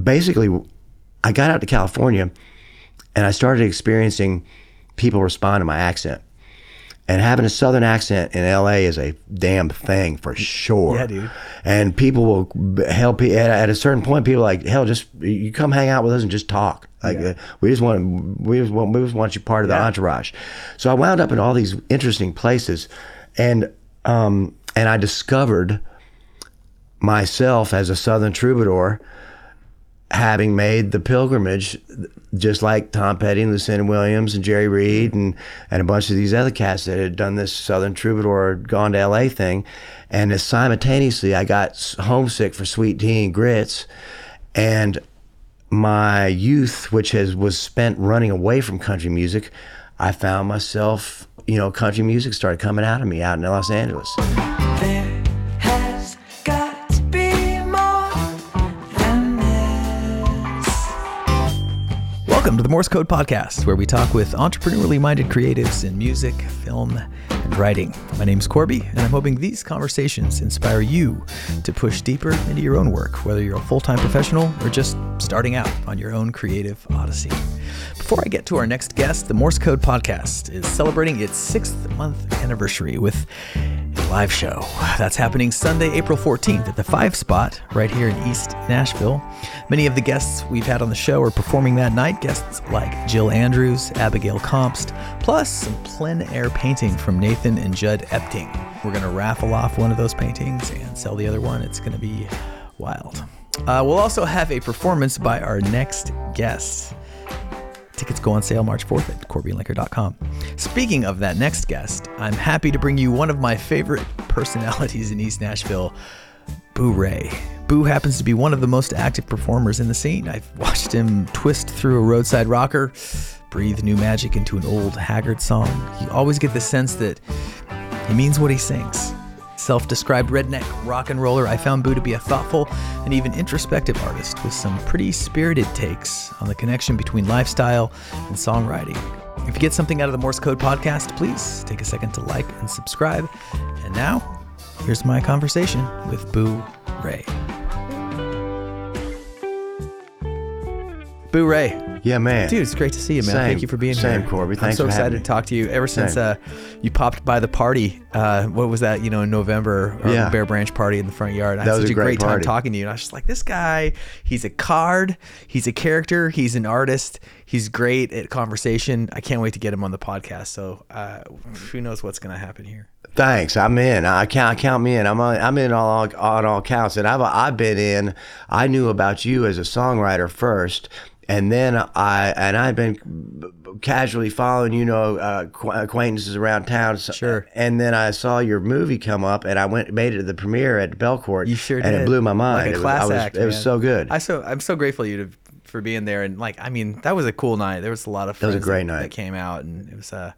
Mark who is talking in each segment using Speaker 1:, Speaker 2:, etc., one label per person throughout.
Speaker 1: basically, I got out to California, and I started experiencing people respond to my accent. And having a southern accent in LA is a damn thing for sure.
Speaker 2: Yeah, dude.
Speaker 1: And people will help at, at a certain point. People are like, hell, just you come hang out with us and just talk. Like uh, we just want we just want we just want you part of the
Speaker 2: Yeah.
Speaker 1: entourage. So I wound up in all these interesting places, and um and I discovered myself as a southern troubadour having made the pilgrimage, just like Tom Petty and Lucinda Williams and Jerry Reed and, and a bunch of these other cats that had done this Southern Troubadour gone to LA thing. And as simultaneously, I got homesick for sweet tea and grits. And my youth, which has was spent running away from country music, I found myself, you know, country music started coming out of me out in Los Angeles.
Speaker 2: Welcome to the Morse Code Podcast, where we talk with entrepreneurially minded creatives in music, film, and writing. My name's Korby, and I'm hoping these conversations inspire you to push deeper into your own work, whether you're a full time professional or just starting out on your own creative odyssey. Before I get to our next guest, the Morse Code Podcast is celebrating its sixth month anniversary with a live show. That's happening Sunday, April 14th at the Five Spot right here in East Nashville. Many of the guests we've had on the show are performing that night. Guests like Jill Andrews, Abigail Compst, plus some plein air painting from Nathan and Judd Epting. We're going to raffle off one of those paintings and sell the other one. It's going to be wild. Uh, we'll also have a performance by our next guest. Tickets go on sale March 4th at KorbyLenker.com. Speaking of that next guest, I'm happy to bring you one of my favorite personalities in East Nashville, Boo Ray. Boo happens to be one of the most active performers in the scene. I've watched him twist through a roadside rocker, breathe new magic into an old Haggard song. You always get the sense that he means what he sings. Self described redneck rock and roller, I found Boo to be a thoughtful and even introspective artist with some pretty spirited takes on the connection between lifestyle and songwriting. If you get something out of the Morse Code podcast, please take a second to like and subscribe. And now, here's my conversation with Boo Ray. Boo Ray.
Speaker 1: Yeah, man.
Speaker 2: Dude, it's great to see you, man.
Speaker 1: Same.
Speaker 2: Thank you for being
Speaker 1: Same,
Speaker 2: here.
Speaker 1: Korby.
Speaker 2: I'm so excited to talk to you. Ever since uh, you popped by the party, uh, what was that? You know, in November, our
Speaker 1: Yeah.
Speaker 2: Bear Branch party in the front yard. I
Speaker 1: That
Speaker 2: had
Speaker 1: was
Speaker 2: such
Speaker 1: a
Speaker 2: great,
Speaker 1: great
Speaker 2: time talking to you, and I was just like, this guy, he's a card, he's a character, he's an artist, he's great at conversation. I can't wait to get him on the podcast. So, uh, who knows what's going to happen here?
Speaker 1: Thanks. I'm in. I count. Count me in. I'm on. I'm in all on all counts. And I've I've been in. I knew about you as a songwriter first, and then I and I've been casually following you know uh, acquaintances around town.
Speaker 2: Sure.
Speaker 1: And then I saw your movie come up, and I went made it to the premiere at Belcourt.
Speaker 2: You sure
Speaker 1: and
Speaker 2: did.
Speaker 1: it blew my mind.
Speaker 2: Like a
Speaker 1: It was-
Speaker 2: class
Speaker 1: was,
Speaker 2: act.
Speaker 1: It was so good.
Speaker 2: I so I'm so grateful you to, for being there and like I mean that was a cool night. There was a lot of that
Speaker 1: was a great
Speaker 2: that,
Speaker 1: night.
Speaker 2: that came out and it was uh,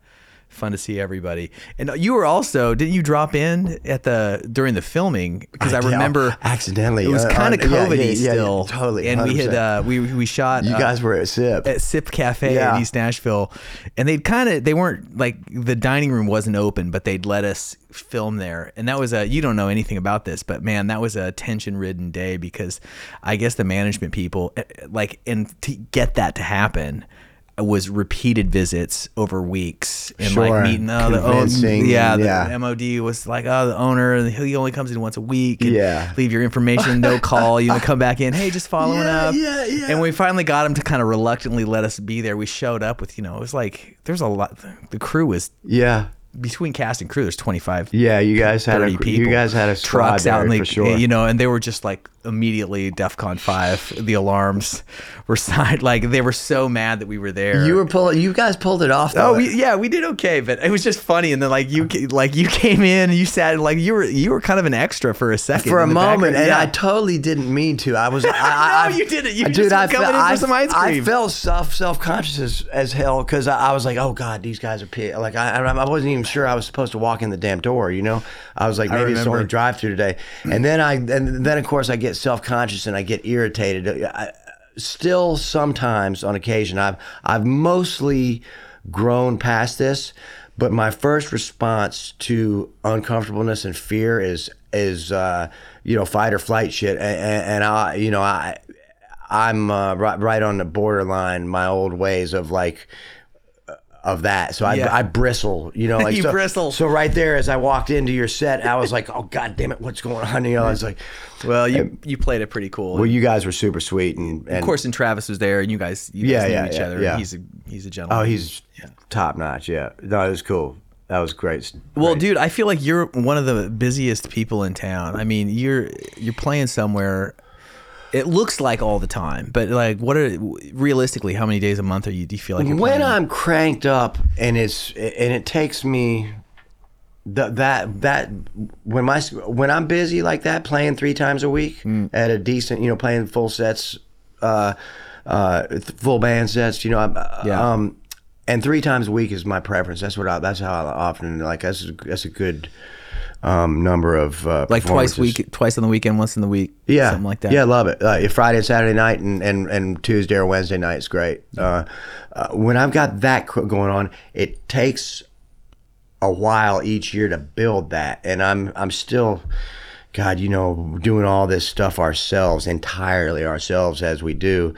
Speaker 2: fun to see everybody. And you were also didn't you drop in at the during the filming because I,
Speaker 1: I did.
Speaker 2: remember
Speaker 1: Accidentally.
Speaker 2: it was
Speaker 1: uh,
Speaker 2: kind of
Speaker 1: on- yeah,
Speaker 2: COVID
Speaker 1: yeah, yeah,
Speaker 2: still
Speaker 1: totally,
Speaker 2: and we had uh, we we shot
Speaker 1: you
Speaker 2: uh,
Speaker 1: guys were at SIP.
Speaker 2: at Sip Cafe
Speaker 1: Yeah.
Speaker 2: in East Nashville, and they'd kind of they weren't like the dining room wasn't open, but they'd let us film there, and that was a you don't know anything about this, but man, that was a tension ridden day because I guess the management people eh, like and to get that to happen was repeated visits over weeks and
Speaker 1: Sure.
Speaker 2: like meeting oh, the own, yeah the
Speaker 1: yeah.
Speaker 2: MOD was like oh the owner he only comes in once a week and
Speaker 1: Yeah.
Speaker 2: leave your information no call you know come back in hey just following
Speaker 1: Yeah,
Speaker 2: up
Speaker 1: yeah, yeah.
Speaker 2: and we finally got him to kind of reluctantly let us be there. We showed up with, you know, it was like there's a lot. The crew was
Speaker 1: yeah.
Speaker 2: Between cast and crew. There's 25,
Speaker 1: Yeah. You guys had a.
Speaker 2: 30 people.
Speaker 1: You guys had a
Speaker 2: trucks out in the,
Speaker 1: sure.
Speaker 2: you know, and they were just like immediately DEFCON five. The alarms were signed. Like they were so mad that we were there.
Speaker 1: You were pulling. You guys pulled it off. Though.
Speaker 2: Oh we, yeah, we did okay, but it was just funny. And then like you, like you came in and you sat like you were you were kind of an extra for a second
Speaker 1: for a moment, and
Speaker 2: Yeah.
Speaker 1: I totally didn't mean to. I was. I, I,
Speaker 2: No, you didn't. You
Speaker 1: dude, I
Speaker 2: coming
Speaker 1: fe-
Speaker 2: in for
Speaker 1: I-
Speaker 2: some ice cream.
Speaker 1: I felt self self conscious as, as hell because I, I was like, oh god, these guys are pissed. Like I, I I wasn't even sure I was supposed to walk in the damn door. You know, I was like, maybe it's only drive through today. And then I and then of course I get self conscious and I get irritated. I, still sometimes on occasion I've I've mostly grown past this, but my first response to uncomfortableness and fear is is uh, you know fight or flight shit, and, and I you know I. I'm uh, right right on the borderline. My old ways of like of that. So I,
Speaker 2: Yeah.
Speaker 1: I bristle, you know, like
Speaker 2: You
Speaker 1: so,
Speaker 2: bristle.
Speaker 1: So right there, as I walked into your set, I was like, "Oh God damn it, what's going on?" You know, I was like,
Speaker 2: Well, you you played it pretty cool.
Speaker 1: "Well, you guys were super sweet," and, and
Speaker 2: of course, and Travis was there, and you guys, you
Speaker 1: Yeah,
Speaker 2: guys knew
Speaker 1: yeah,
Speaker 2: each
Speaker 1: yeah,
Speaker 2: other.
Speaker 1: yeah.
Speaker 2: He's a he's a gentleman.
Speaker 1: oh, he's top notch. Yeah, no, it was cool. That was great.
Speaker 2: Well,
Speaker 1: Great.
Speaker 2: dude, I feel like you're one of the busiest people in town. I mean, you're you're playing somewhere. It looks like all the time, but like, what are realistically? How many days a month are you? Do you feel like you're
Speaker 1: when
Speaker 2: playing?
Speaker 1: I'm cranked up and it's and it takes me that that that when my when I'm busy like that playing three times a week
Speaker 2: Mm.
Speaker 1: at a decent you know playing full sets uh uh full band sets you know I'm,
Speaker 2: Yeah.
Speaker 1: um and three times a week is my preference that's what I that's how I often like that's that's a good um number of uh
Speaker 2: like twice week, twice on the weekend, once in the week,
Speaker 1: Yeah,
Speaker 2: something like that.
Speaker 1: Yeah, love it. Uh, Friday and Saturday night, and, and, and Tuesday or Wednesday night is great. Uh, uh, when I've got that going on, it takes a while each year to build that, and I'm I'm still, God, you know, doing all this stuff ourselves entirely ourselves as we do.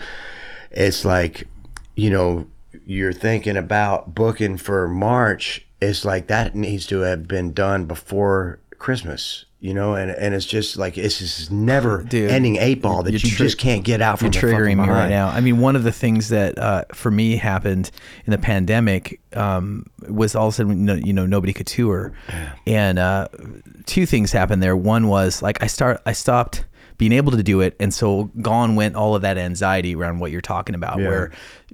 Speaker 1: It's like, you know, you're thinking about booking for March. It's like that needs to have been done before Christmas. You know, and, and it's just like it's just never
Speaker 2: Dude,
Speaker 1: ending eight ball that
Speaker 2: you're tri-
Speaker 1: just can't get out from
Speaker 2: You're
Speaker 1: the
Speaker 2: triggering me right now. I mean, one of the things that uh, for me happened in the pandemic um, was all of a sudden, you know, nobody could tour, and uh, two things happened there. One was like I start, I stopped being able to do it, and so gone went all of that anxiety around what you're talking about,
Speaker 1: Yeah.
Speaker 2: where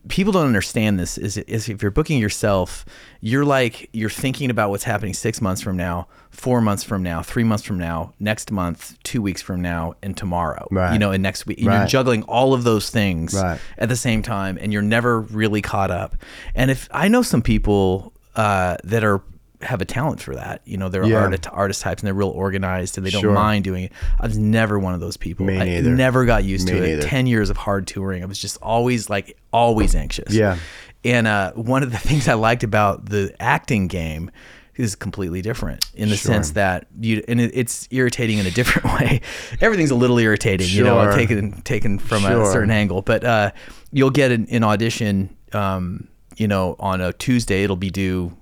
Speaker 2: people don't understand this is, is if you're booking yourself you're like you're thinking about what's happening six months from now four months from now three months from now next month two weeks from now and tomorrow
Speaker 1: Right.
Speaker 2: you know and next week and you're juggling all of those things
Speaker 1: Right.
Speaker 2: at the same time and you're never really caught up and if i know some people uh, that are have a talent for that you know they're
Speaker 1: Yeah.
Speaker 2: artist, artist types and they're real organized and they don't
Speaker 1: Sure.
Speaker 2: mind doing it i was never one of those people
Speaker 1: Me
Speaker 2: i
Speaker 1: neither.
Speaker 2: never got used
Speaker 1: Me
Speaker 2: to it
Speaker 1: neither.
Speaker 2: 10 years of hard touring i was just always like always anxious
Speaker 1: Yeah.
Speaker 2: and uh, one of the things I liked about the acting game is completely different in the
Speaker 1: Sure.
Speaker 2: sense that you and it, it's irritating in a different way. Everything's a little irritating, you know, taken taken from a certain angle. But uh, you'll get an, an audition, um, you know, on a Tuesday. It'll be due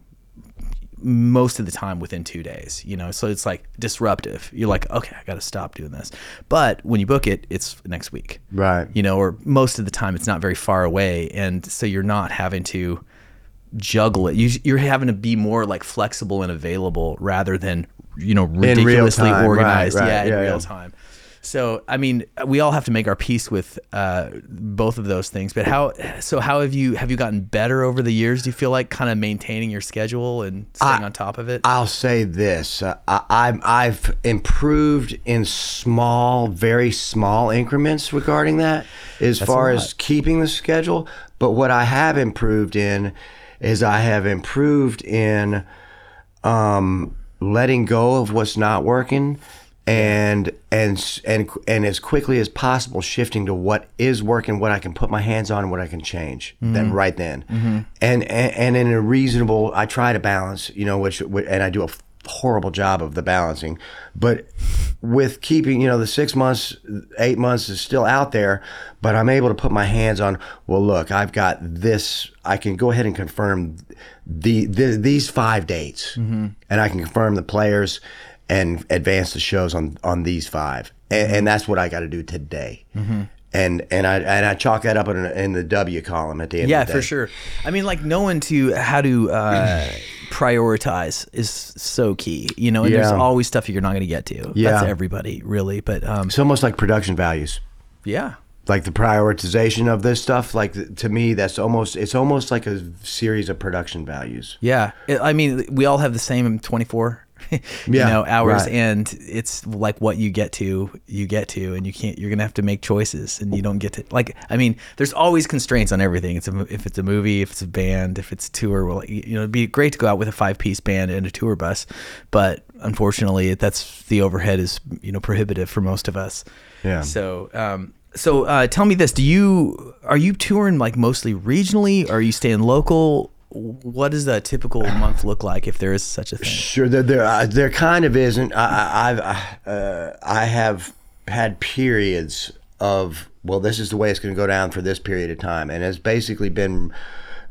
Speaker 2: most of the time within two days you know? So it's like disruptive. You're like okay i gotta stop doing this. But when you book it it's next week.
Speaker 1: Right.
Speaker 2: you know or most of the time it's not very far away and so you're not having to juggle it. You, you're having to be more like flexible and available rather than you know ridiculously
Speaker 1: time, right,
Speaker 2: organized.
Speaker 1: right,
Speaker 2: yeah in
Speaker 1: yeah,
Speaker 2: real
Speaker 1: yeah.
Speaker 2: time so i mean we all have to make our peace with uh, both of those things but how so how have you have you gotten better over the years do you feel like kind of maintaining your schedule and staying
Speaker 1: I-
Speaker 2: on top of it
Speaker 1: I'll say this: uh, I, I've I've improved in small, very small increments regarding that, as far as keeping the schedule. But what I have improved in is I have improved in um, letting go of what's not working. And and and and as quickly as possible, shifting to what is working, what I can put my hands on, what I can change. Then mm-hmm. right then, mm-hmm. and, and and in a reasonable, I try to balance, you know, which and I do a horrible job of the balancing, but with keeping, you know, the six months, eight months is still out there, but I'm able to put my hands on. Well, look, I've got this. I can go ahead and confirm the, the these five dates, mm-hmm. and I can confirm the players and advance the shows on on these five, and, and that's what I got to do today. And and I and I chalk that up in, in the W column at the end.
Speaker 2: yeah
Speaker 1: of the day.
Speaker 2: for sure i mean like knowing to how to uh, prioritize is so key you know and there's always stuff you're not going to get to that's
Speaker 1: Yeah.
Speaker 2: everybody really but um,
Speaker 1: It's almost like production values.
Speaker 2: yeah
Speaker 1: like the prioritization of this stuff like to me that's almost it's almost like a series of production values
Speaker 2: Yeah, I mean, we all have the same twenty four, you
Speaker 1: Yeah,
Speaker 2: know, hours,
Speaker 1: right.
Speaker 2: and it's like what you get to, you get to, and you can't. You're gonna have to make choices, and you don't get to. Like, I mean, there's always constraints on everything. It's a, if it's a movie, if it's a band, if it's a tour. Well, you know, it'd be great to go out with a five piece band and a tour bus, but unfortunately, that's the overhead is you know prohibitive for most of us.
Speaker 1: Yeah.
Speaker 2: So, um, so uh, tell me this: Do you are you touring like mostly regionally? Or are you staying local? What does a typical month look like if there is such a thing?
Speaker 1: sure there there, uh, there kind of isn't i i've uh, i have had periods of well, this is the way it's going to go down for this period of time, and it's basically been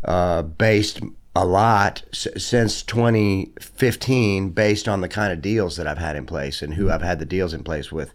Speaker 1: uh, based a lot s- since 2015, based on the kind of deals that I've had in place and who I've had the deals in place with.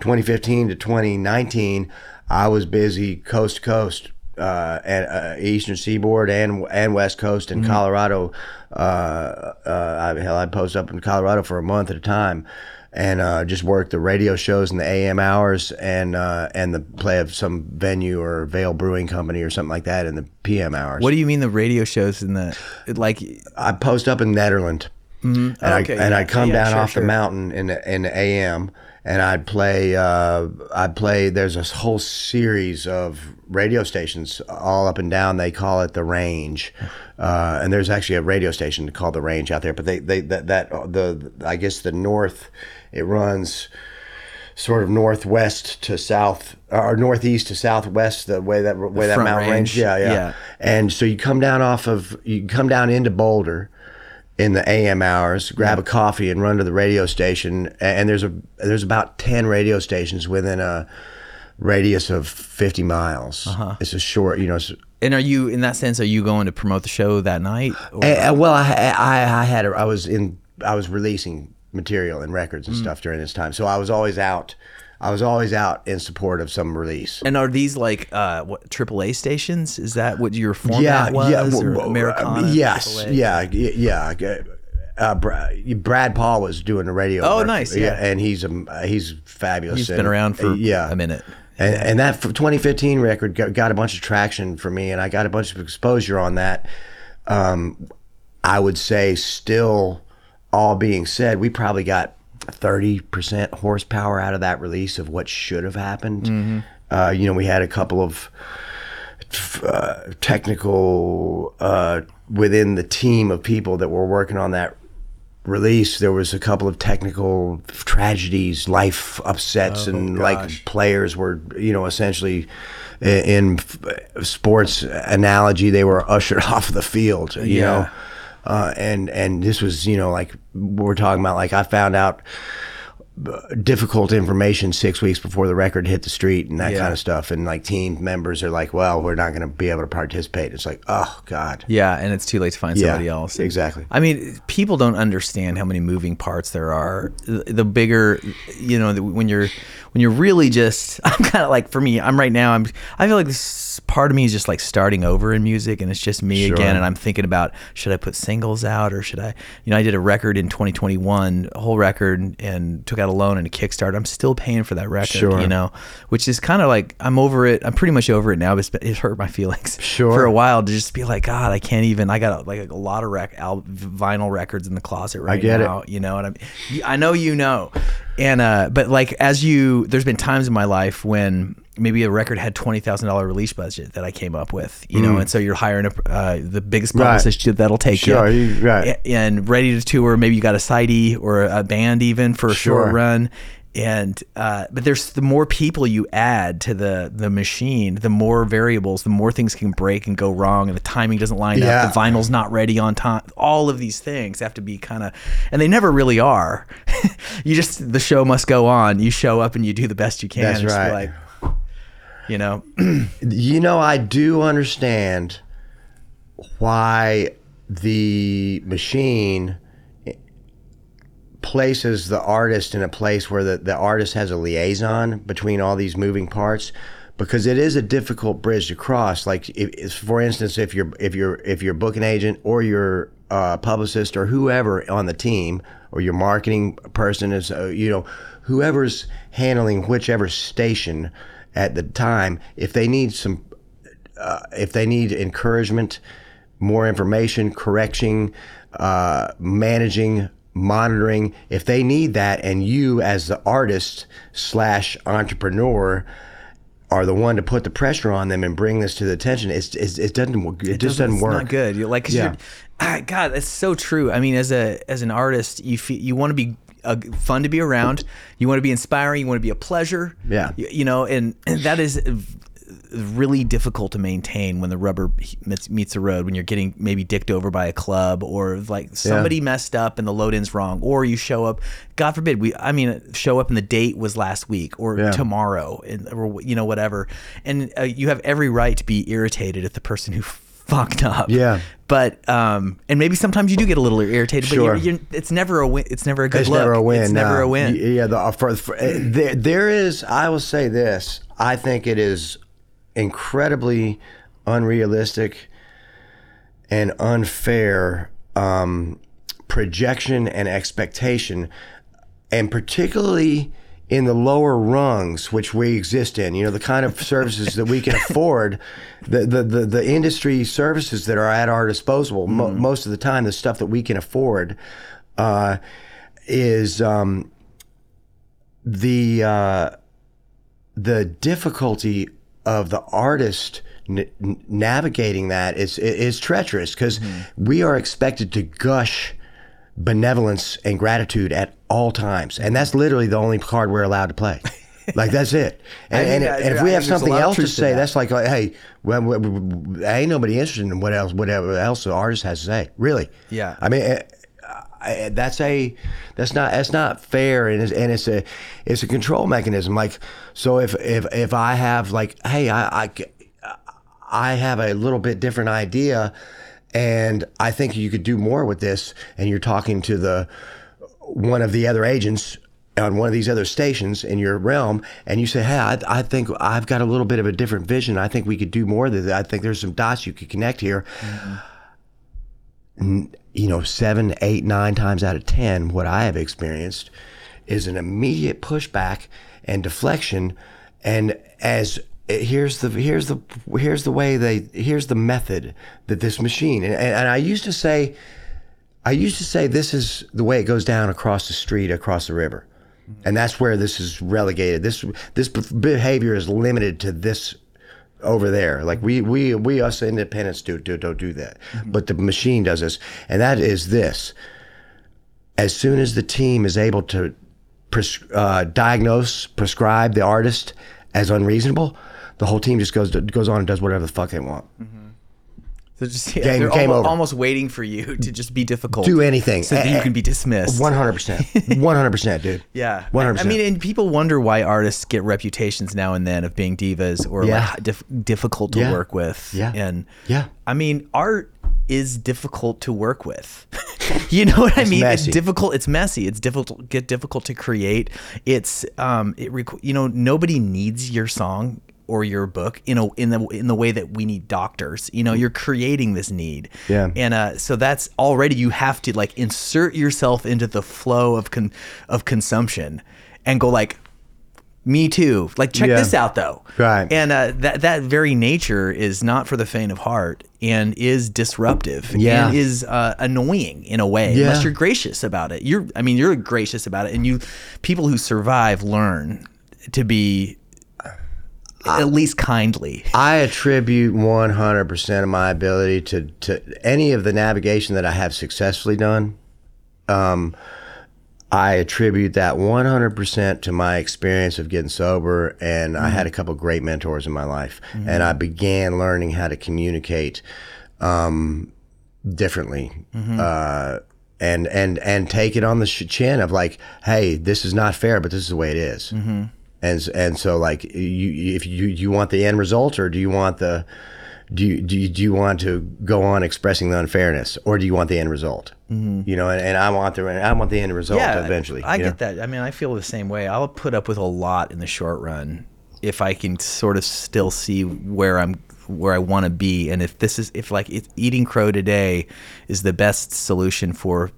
Speaker 1: 2015 to 2019, I was busy coast to coast. Uh, and uh, Eastern Seaboard and and West Coast and Colorado. Uh, uh, I, hell, I'd post up in Colorado for a month at a time, and uh, just work the radio shows in the AM hours and uh, and the play of some venue or Vail Brewing Company or something like that in the PM hours.
Speaker 2: What do you mean the radio shows in the like?
Speaker 1: I post up in Nederland, and
Speaker 2: Okay,
Speaker 1: I and
Speaker 2: yeah.
Speaker 1: I'd come
Speaker 2: Yeah,
Speaker 1: down
Speaker 2: sure,
Speaker 1: off
Speaker 2: sure.
Speaker 1: the mountain in the, in the AM, and I'd play. Uh, I'd play. There's a whole series of radio stations all up and down. They call it the Range, uh, and there's actually a radio station called the Range out there. But they they that, that the I guess the north, it runs sort of northwest to south or northeast to southwest the way that way that mountain range.
Speaker 2: Range,
Speaker 1: Yeah, yeah
Speaker 2: yeah.
Speaker 1: and so you come down off of you come down into Boulder in the AM hours, grab a coffee and run to the radio station and there's a there's about 10 radio stations within a radius of 50 miles.
Speaker 2: Uh-huh.
Speaker 1: It's a short, you know,
Speaker 2: And are you in that sense? Are you going to promote the show that night? Or-
Speaker 1: Eh, eh, well, I, I, I had, a, I was in, I was releasing material and records
Speaker 2: Mm.
Speaker 1: and stuff during this time. So I was always out, I was always out in support of some release.
Speaker 2: And are these like uh, what AAA stations? Is that what your format was? or
Speaker 1: well,
Speaker 2: Americana?
Speaker 1: uh, yes,
Speaker 2: AAA?
Speaker 1: yeah, yeah. Uh, Brad, Brad Paul was doing the radio.
Speaker 2: Oh,
Speaker 1: work.
Speaker 2: nice, yeah.
Speaker 1: and he's um, he's fabulous.
Speaker 2: He's
Speaker 1: and,
Speaker 2: been around for
Speaker 1: yeah
Speaker 2: a minute.
Speaker 1: And, and that 2015 record got, got a bunch of traction for me, and I got a bunch of exposure on that. Um, I would say, still, all being said, we probably got 30% horsepower out of that release of what should have happened.
Speaker 2: Mm-hmm.
Speaker 1: Uh, you know, we had a couple of uh, technical uh, within the team of people that were working on that release. There was a couple of technical tragedies, life upsets, and like players were, you know, essentially in sports analogy, they were ushered off the field. You
Speaker 2: Yeah.
Speaker 1: know. Uh, and and this was you know like we're talking about like I found out difficult information six weeks before the record hit the street and that
Speaker 2: Yeah.
Speaker 1: kind of stuff. And like team members are like, well, we're not going to be able to participate. It's like, oh God.
Speaker 2: Yeah, and it's too late to find
Speaker 1: Yeah,
Speaker 2: somebody else.
Speaker 1: exactly.
Speaker 2: I mean, people don't understand how many moving parts there are. The the bigger, you know, when you're when you're really just, I'm kind of like for me, I'm right now. I'm I feel like this part of me is just like starting over in music, and it's just me
Speaker 1: Sure.
Speaker 2: again. And I'm thinking about should I put singles out or should I? You know, I did a record in 2021, a whole record, and took out a loan and a Kickstarter. I'm still paying for that record.
Speaker 1: Sure.
Speaker 2: You know, which is kind of like I'm over it. I'm pretty much over it now. But it hurt my feelings
Speaker 1: Sure.
Speaker 2: for a while to just be like, God, I can't even. I got like a lot of rec- al- vinyl records in the closet right I
Speaker 1: get it.
Speaker 2: You know, and I'm, I know you know, and uh, but like as you, there's been times in my life when maybe a record had twenty thousand dollar release budget that I came up with, you know, and so you're hiring a, uh, the biggest
Speaker 1: Mm. Right.
Speaker 2: that'll take
Speaker 1: Sure,
Speaker 2: you,
Speaker 1: you- right.
Speaker 2: and ready to tour. Maybe you got a sidey or a band even for a
Speaker 1: Sure.
Speaker 2: short run. And uh, but there's the more people you add to the the machine, the more variables, the more things can break and go wrong, and the timing doesn't line
Speaker 1: Yeah.
Speaker 2: up. The vinyl's not ready on time. All of these things have to be kind of, and they never really are. you just the show must go on. You show up and you do the best you can.
Speaker 1: That's
Speaker 2: and just be
Speaker 1: right.
Speaker 2: Like, you know,
Speaker 1: You know, I do understand why the machine places the artist in a place where the, the artist has a liaison between all these moving parts because it is a difficult bridge to cross. Like if, for instance if you're if you're if you're booking agent or your uh, publicist or whoever on the team or your marketing person is uh, you know whoever's handling whichever station at the time if they need some uh, if they need encouragement, more information, correction, uh, managing, monitoring, if they need that, and you as the artist slash entrepreneur are the one to put the pressure on them and bring this to the attention, it's, it's, it doesn't work. It, just doesn't
Speaker 2: it's
Speaker 1: work.
Speaker 2: Not good. You're like, 'cause
Speaker 1: Yeah.
Speaker 2: you're, ah, God, that's so true. I mean, as a as an artist, you feel, you want to be uh, fun to be around. You want to be inspiring. You want to be a pleasure.
Speaker 1: Yeah.
Speaker 2: You, you know, and, and that is really difficult to maintain when the rubber meets, the road when you're getting maybe dicked over by a club or like somebody messed up and the load in's wrong or you show up god forbid we i mean show up and the date was last week or
Speaker 1: Yeah.
Speaker 2: tomorrow and or you know whatever and uh, you have every right to be irritated at the person who fucked up
Speaker 1: Yeah.
Speaker 2: but um and maybe sometimes you do get a little irritated
Speaker 1: Sure.
Speaker 2: but you're, you're, it's never a win it's never a good
Speaker 1: It's
Speaker 2: look
Speaker 1: never a win.
Speaker 2: it's never
Speaker 1: no.
Speaker 2: a win
Speaker 1: Yeah, the, uh, for, for, uh, there, there is. I will say this. I think it is incredibly unrealistic and unfair um, projection and expectation, and particularly in the lower rungs which we exist in. You know, the kind of services that we can afford, the the the, the industry services that are at our disposal. Mo- most of the time, the stuff that we can afford uh, is um, the uh, the difficulty of the artist n- navigating that is is treacherous because we are expected to gush benevolence and gratitude at all times, and that's literally the only card we're allowed to play. Like that's it. And,
Speaker 2: think
Speaker 1: and,
Speaker 2: that-
Speaker 1: and if
Speaker 2: I
Speaker 1: we have something else to
Speaker 2: truth to
Speaker 1: say,
Speaker 2: that.
Speaker 1: that's like, like, hey, well, well, well, ain't nobody interested in what else, whatever else the artist has to say. Really?
Speaker 2: Yeah.
Speaker 1: I mean, eh, I, that's a that's not that's not fair and it's, and it's a it's a control mechanism. Like so if if if I have like hey I I, I have a little bit different idea and I think you could do more with this and you're talking to the one of the other agents on one of these other stations in your realm and you say hey I, I think I've got a little bit of a different vision. I think we could do more than that. I think there's some dots you could connect here mm-hmm. You know, seven, eight, nine times out of 10, what I have experienced is an immediate pushback and deflection. And as eh, here's the, here's the, here's the way they, here's the method that this machine, and, and I used to say, I used to say this is the way it goes down across the street, across the river. And that's where this is relegated. This, this behavior is limited to this over there. Like we we we us independents do, do don't do that, but the machine does this, and that is this. As soon as the team is able to pres- uh, diagnose, prescribe the artist as unreasonable, the whole team just goes goes on and does whatever the fuck they want.
Speaker 2: So just yeah,
Speaker 1: Game- game
Speaker 2: almo-
Speaker 1: over.
Speaker 2: almost waiting for you to just be difficult.
Speaker 1: Do anything.
Speaker 2: so that you can be dismissed.
Speaker 1: One hundred percent, one hundred percent, dude.
Speaker 2: Yeah,
Speaker 1: one hundred
Speaker 2: I mean, and people wonder why artists get reputations now and then of being divas or
Speaker 1: Yeah.
Speaker 2: like dif- difficult to
Speaker 1: Yeah.
Speaker 2: work with.
Speaker 1: Yeah.
Speaker 2: and
Speaker 1: Yeah.
Speaker 2: I mean, art is difficult to work with. you know what I mean?
Speaker 1: messy.
Speaker 2: It's difficult. It's messy. It's difficult. Get difficult to create. It's um, it requ- you know nobody needs your song or your book in a in the in the way that we need doctors. You know, you're creating this need.
Speaker 1: Yeah.
Speaker 2: And uh, so that's already you have to like insert yourself into the flow of con- of consumption and go like me too. Like check
Speaker 1: Yeah.
Speaker 2: this out though.
Speaker 1: Right.
Speaker 2: And uh, that that very nature is not for the faint of heart and is disruptive
Speaker 1: Yeah.
Speaker 2: and is uh, annoying in a way
Speaker 1: Yeah.
Speaker 2: unless you're gracious about it. You're I mean you're gracious about it and you people who survive learn to be at least kindly.
Speaker 1: I attribute 100% of my ability to, to any of the navigation that I have successfully done. Um, I attribute that 100% to my experience of getting sober. And I had a couple great mentors in my life. And I began learning how to communicate um, differently. Uh, and, and, and take it on the chin of like, hey, this is not fair, but this is the way it is. And, and so like you, if you, you want the end result or do you want the, do you, do you, do you want to go on expressing the unfairness or do you want the end result? Mm-hmm. You know, and, and I want the, I want the end result eventually.
Speaker 2: I
Speaker 1: you
Speaker 2: get
Speaker 1: know?
Speaker 2: that. I mean, I feel the same way. I'll put up with a lot in the short run if I can sort of still see where I'm where I want to be and if this is if like if eating crow today is the best solution for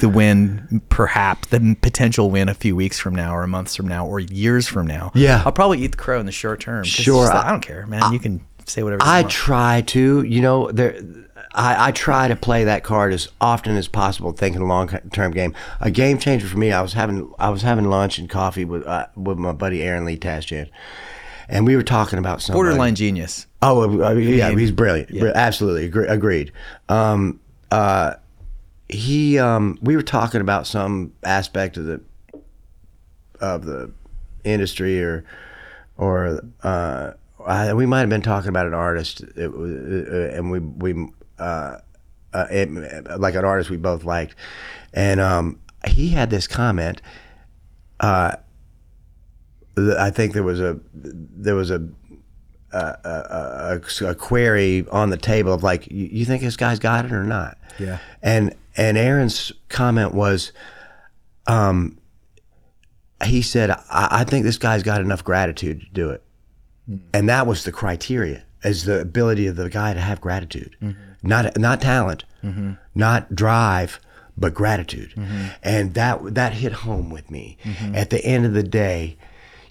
Speaker 2: the win perhaps the potential win a few weeks from now or months from now or years from now
Speaker 1: Yeah.
Speaker 2: i'll probably eat the crow in the short term.
Speaker 1: Sure,
Speaker 2: like,
Speaker 1: I-
Speaker 2: I, don't care man you can say whatever you
Speaker 1: I
Speaker 2: want.
Speaker 1: try to, you know, there. I, I try to play that card as often as possible, thinking long term game. A game changer for me. I was having I was having lunch and coffee with uh, with my buddy Aaron Lee Tasjan, and we were talking about something.
Speaker 2: borderline genius
Speaker 1: Oh, uh, yeah, he's brilliant. Br- Absolutely, agree- agreed. Um, uh, he, um, we were talking about some aspect of the of the industry or or uh, I, we might have been talking about an artist, it, uh, and we we uh, uh, it, like an artist we both liked, and um, he had this comment. Uh, th- I think there was a there was a a, a, a, a query on the table of like, you, you think this guy's got it or not?
Speaker 2: Yeah.
Speaker 1: And and Aaron's comment was, um, he said, I, I think this guy's got enough gratitude to do it, hmm. and that was the criteria, is the ability of the guy to have gratitude, mm-hmm. not not talent, mm-hmm. not drive, but gratitude, mm-hmm. and that that hit home with me. At the end of the day,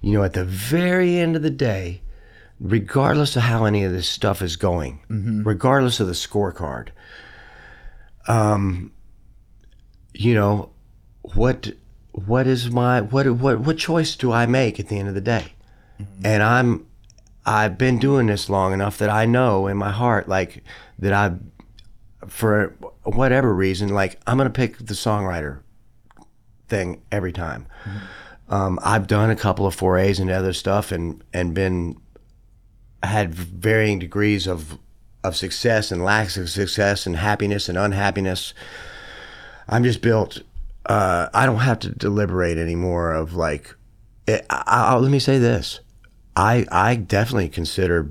Speaker 1: you know, at the very end of the day, regardless of how any of this stuff is going, regardless of the scorecard, um, you know, what what is my what what what choice do I make at the end of the day? And I'm I've been doing this long enough that I know in my heart like that I for whatever reason like I'm going to pick the songwriter thing every time. Um, I've done a couple of forays into other stuff and and been had varying degrees of of success and lacks of success and happiness and unhappiness. I'm just built. Uh, I don't have to deliberate anymore. Of like, it, I, I, let me say this: I I definitely consider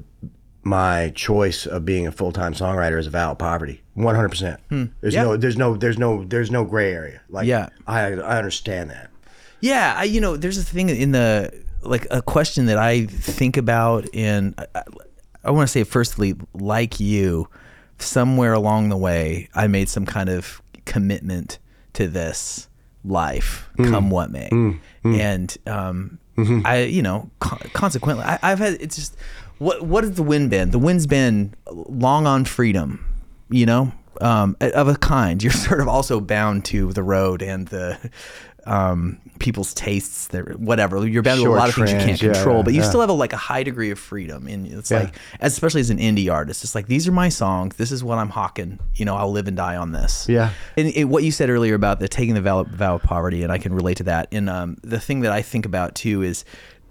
Speaker 1: my choice of being a full time songwriter as a vow of poverty. One hundred percent. Hmm. There's
Speaker 2: Yeah.
Speaker 1: no there's no there's no there's no gray area. Like
Speaker 2: Yeah.
Speaker 1: I I understand that.
Speaker 2: Yeah, I, you know, there's a thing in the like a question that I think about, and I, I, want to say, firstly, like you, somewhere along the way, I made some kind of commitment to this life, come what may, and um, I, you know, con- consequently, I, I've had it's just what what has the wind been? The wind's been long on freedom, you know, um, of a kind. You're sort of also bound to the road and the um, people's tastes, their whatever. You're bound to a lot of things you can't
Speaker 1: trends, yeah,
Speaker 2: control, but you
Speaker 1: yeah.
Speaker 2: still have a, like a high degree of freedom. And it's
Speaker 1: Yeah.
Speaker 2: like, as, especially as an indie artist, it's like these are my songs. This is what I'm hawking. You know, I'll live and die on this.
Speaker 1: Yeah.
Speaker 2: And it, what you said earlier about the taking the vow, vow of poverty, and I can relate to that. And um, the thing that I think about too is,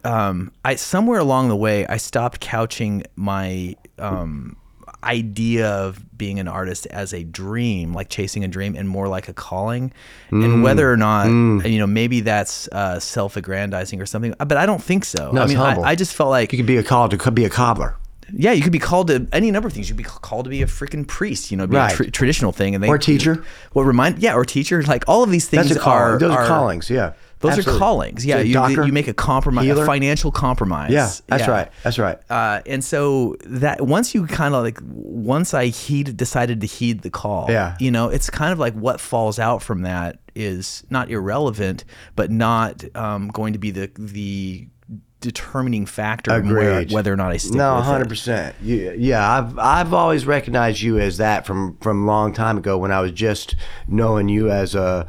Speaker 2: um, I somewhere along the way I stopped couching my um, idea of being an artist as a dream, like chasing a dream, and more like a calling.
Speaker 1: Mm.
Speaker 2: And whether or not you know, maybe that's uh, self-aggrandizing or something, but I don't think so.
Speaker 1: No,
Speaker 2: I mean. I, I just felt like
Speaker 1: You could be a could be a cobbler
Speaker 2: yeah, you could be called to any number of things. You'd be called to be a freaking priest, you know, be
Speaker 1: Right.
Speaker 2: a tr- traditional thing, and they
Speaker 1: Or teacher.
Speaker 2: What remind yeah, or teacher, like all of these things
Speaker 1: That's a call.
Speaker 2: are
Speaker 1: Those are
Speaker 2: are-
Speaker 1: callings. Yeah.
Speaker 2: Those
Speaker 1: Absolutely.
Speaker 2: are callings. Yeah,
Speaker 1: So
Speaker 2: you,
Speaker 1: doctor,
Speaker 2: you make a compromise,
Speaker 1: healer.
Speaker 2: a financial compromise.
Speaker 1: Yeah, that's
Speaker 2: Yeah.
Speaker 1: right. That's right.
Speaker 2: Uh, and so that once you kind of like once I heed decided to heed the call,
Speaker 1: Yeah.
Speaker 2: you know, it's kind of like what falls out from that is not irrelevant, but not um, going to be the the determining factor in where, whether or not I stick
Speaker 1: No, hundred percent. Yeah, I've I've always recognized you as that from from a long time ago when I was just knowing you as a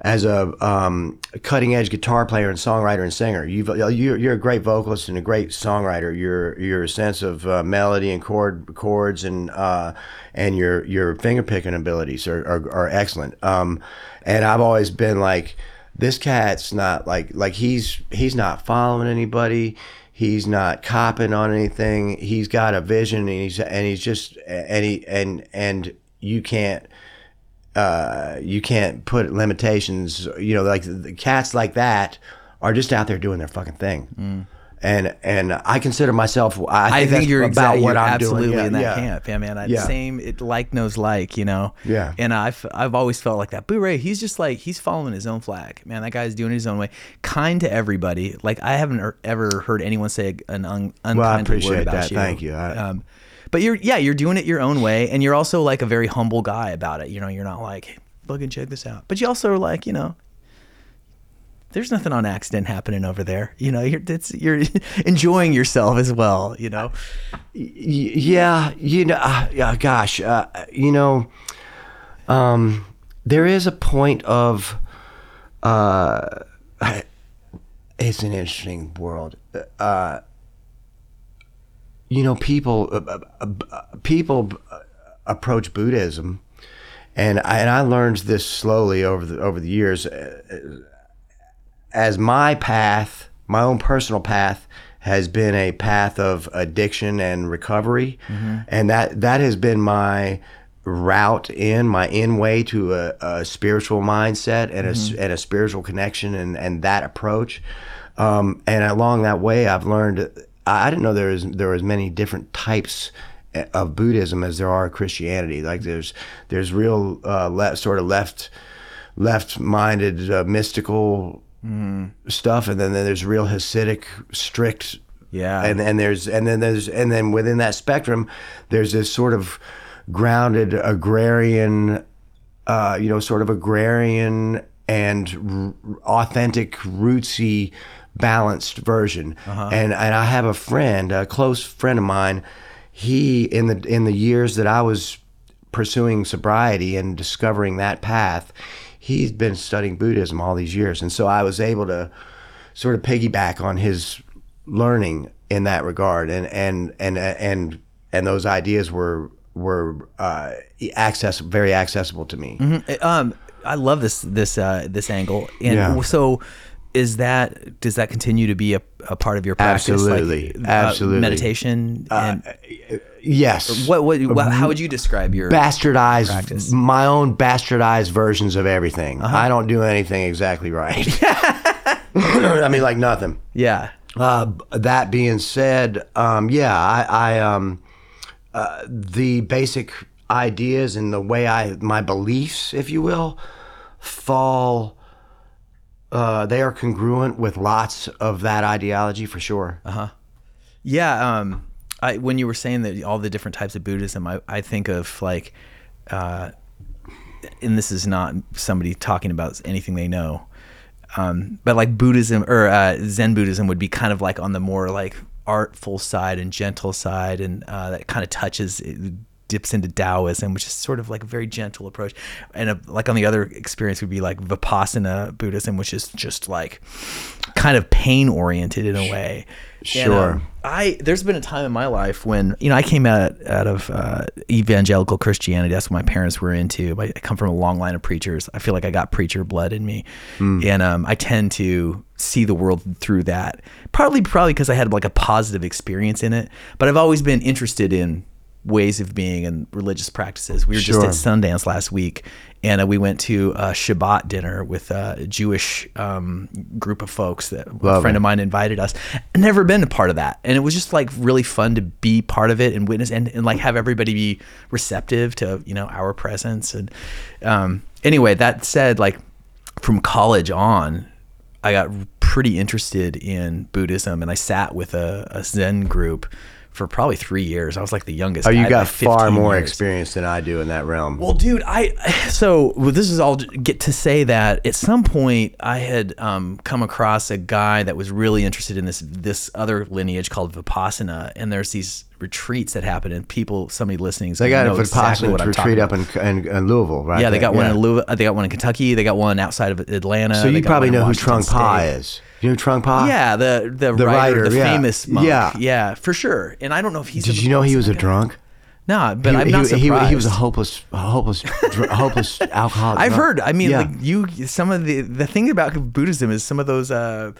Speaker 1: as a um, cutting edge guitar player and songwriter and singer. You've you're, you're a great vocalist and a great songwriter. Your your sense of uh, melody and chord chords and uh, and your your finger picking abilities are are, are excellent. Um, and I've always been like this cat's not like like he's he's not following anybody he's not copping on anything he's got a vision and he's and he's just and he and and you can't uh you can't put limitations you know like the cats like that are just out there doing their fucking thing and and i consider myself i think,
Speaker 2: Mm. I think you're
Speaker 1: about
Speaker 2: exactly
Speaker 1: what
Speaker 2: you're
Speaker 1: i'm
Speaker 2: absolutely
Speaker 1: doing Yeah,
Speaker 2: in that
Speaker 1: yeah.
Speaker 2: camp. Yeah, man. I,
Speaker 1: Yeah.
Speaker 2: Same, it like knows like, you know.
Speaker 1: Yeah.
Speaker 2: And I've I've always felt like that. Boo Ray, he's just like he's following his own flag. Man, that guy's doing his own way. Kind to everybody. Like I haven't er- ever heard anyone say an un, unkindly
Speaker 1: Well, I
Speaker 2: word
Speaker 1: appreciate
Speaker 2: about
Speaker 1: that.
Speaker 2: you.
Speaker 1: Thank you. I-
Speaker 2: um, but you're yeah, you're doing it your own way, and you're also like a very humble guy about it. You know, you're not like fucking check this out, but you also are like you know there's nothing on accident happening over there. You know, you're it's you're enjoying yourself as well. You know,
Speaker 1: yeah you know uh, gosh uh, you know um there is a point of uh it's an interesting world uh you know people uh, uh, uh, people uh, approach buddhism and I, and I learned this slowly over the over the years uh, as my path, my own personal path, has been a path of addiction and recovery, and that that has been my route in my in way to a, a spiritual mindset and a s and a spiritual connection and and that approach. Um, and along that way, I've learned. I didn't know there was there was many different types eh, of Buddhism as there are Christianity. Like there's there's real uh, le- sort of left left minded uh, mystical stuff, and then there's real Hasidic strict.
Speaker 2: Yeah.
Speaker 1: and and there's and then there's and then within that spectrum, there's this sort of grounded agrarian uh, you know, sort of agrarian and r- authentic, rootsy, balanced version. And and I have a friend, a close friend of mine. He in the in the years that I was pursuing sobriety and discovering that path, he's been studying Buddhism all these years, and so I was able to sort of piggyback on his learning in that regard, and and and and and those ideas were were uh, access very accessible to me.
Speaker 2: um i love this this uh this angle and
Speaker 1: Yeah.
Speaker 2: so is that does that continue to be a, a part of your practice
Speaker 1: Absolutely.
Speaker 2: like, uh,
Speaker 1: Absolutely.
Speaker 2: meditation and
Speaker 1: Yes.
Speaker 2: what what what- how would you describe your
Speaker 1: bastardized
Speaker 2: Practice.
Speaker 1: my own bastardized versions of everything.
Speaker 2: Uh-huh.
Speaker 1: I don't do anything exactly right. I mean, like nothing.
Speaker 2: yeah
Speaker 1: Uh, that being said, um, yeah, I, I um, uh, the basic ideas and the way I my beliefs, if you will, fall. Uh, they are congruent with lots of that ideology for sure. Uh huh.
Speaker 2: Yeah, um, I when you were saying that all the different types of Buddhism, I, I think of like, uh, and this is not somebody talking about anything they know, um, but like Buddhism or uh, Zen Buddhism would be kind of like on the more like artful side and gentle side, and uh, that kind of touches. Dips into Taoism, which is sort of like a very gentle approach, and a, like on the other experience would be like Vipassana Buddhism, which is just like kind of pain oriented in a way. And,
Speaker 1: Sure.
Speaker 2: um, I there's been a time in my life when you know I came out out of uh, evangelical Christianity. That's what my parents were into. I, I come from a long line of preachers. I feel like I got preacher blood in me, and um, I tend to see the world through that. Partly, probably because I had like a positive experience in it. But I've always been interested in ways of being and religious practices. We were
Speaker 1: Sure.
Speaker 2: just at Sundance last week, and uh, we went to a Shabbat dinner with a Jewish um, group of folks that a friend
Speaker 1: it.
Speaker 2: of mine invited us. I'd never been a part of that, and it was just like really fun to be part of it and witness and, and like have everybody be receptive to you know our presence. And um, anyway, that said, like from college on, I got pretty interested in Buddhism, and I sat with a, a Zen group for probably three years. I was like the youngest.
Speaker 1: Oh, you got
Speaker 2: like,
Speaker 1: far more
Speaker 2: years.
Speaker 1: experience than I do in that realm.
Speaker 2: Well, dude, I so well, this is all get to say that at some point I had um, come across a guy that was really interested in this this other lineage called Vipassana, and there's these retreats that happen, and people, somebody listening, is
Speaker 1: they got
Speaker 2: know
Speaker 1: a
Speaker 2: exactly what I'm
Speaker 1: retreat up in, in, in Louisville, right?
Speaker 2: Yeah, they
Speaker 1: there.
Speaker 2: got one in Louisville. they got one in Kentucky, they got one outside of Atlanta.
Speaker 1: So you probably know who
Speaker 2: Trungpa
Speaker 1: is. You know Trungpa?
Speaker 2: Yeah, the the,
Speaker 1: The
Speaker 2: writer,
Speaker 1: writer,
Speaker 2: the
Speaker 1: yeah.
Speaker 2: famous monk.
Speaker 1: Yeah.
Speaker 2: yeah, for sure. And I don't know if he's.
Speaker 1: Did you know he was a
Speaker 2: guy.
Speaker 1: drunk?
Speaker 2: No, but
Speaker 1: he,
Speaker 2: I'm not
Speaker 1: he, he-
Speaker 2: surprised.
Speaker 1: he was a hopeless, a hopeless, dr- hopeless alcoholic.
Speaker 2: I've
Speaker 1: drunk.
Speaker 2: heard. I mean,
Speaker 1: Yeah.
Speaker 2: like you, some of the the thing about Buddhism is some of those. uh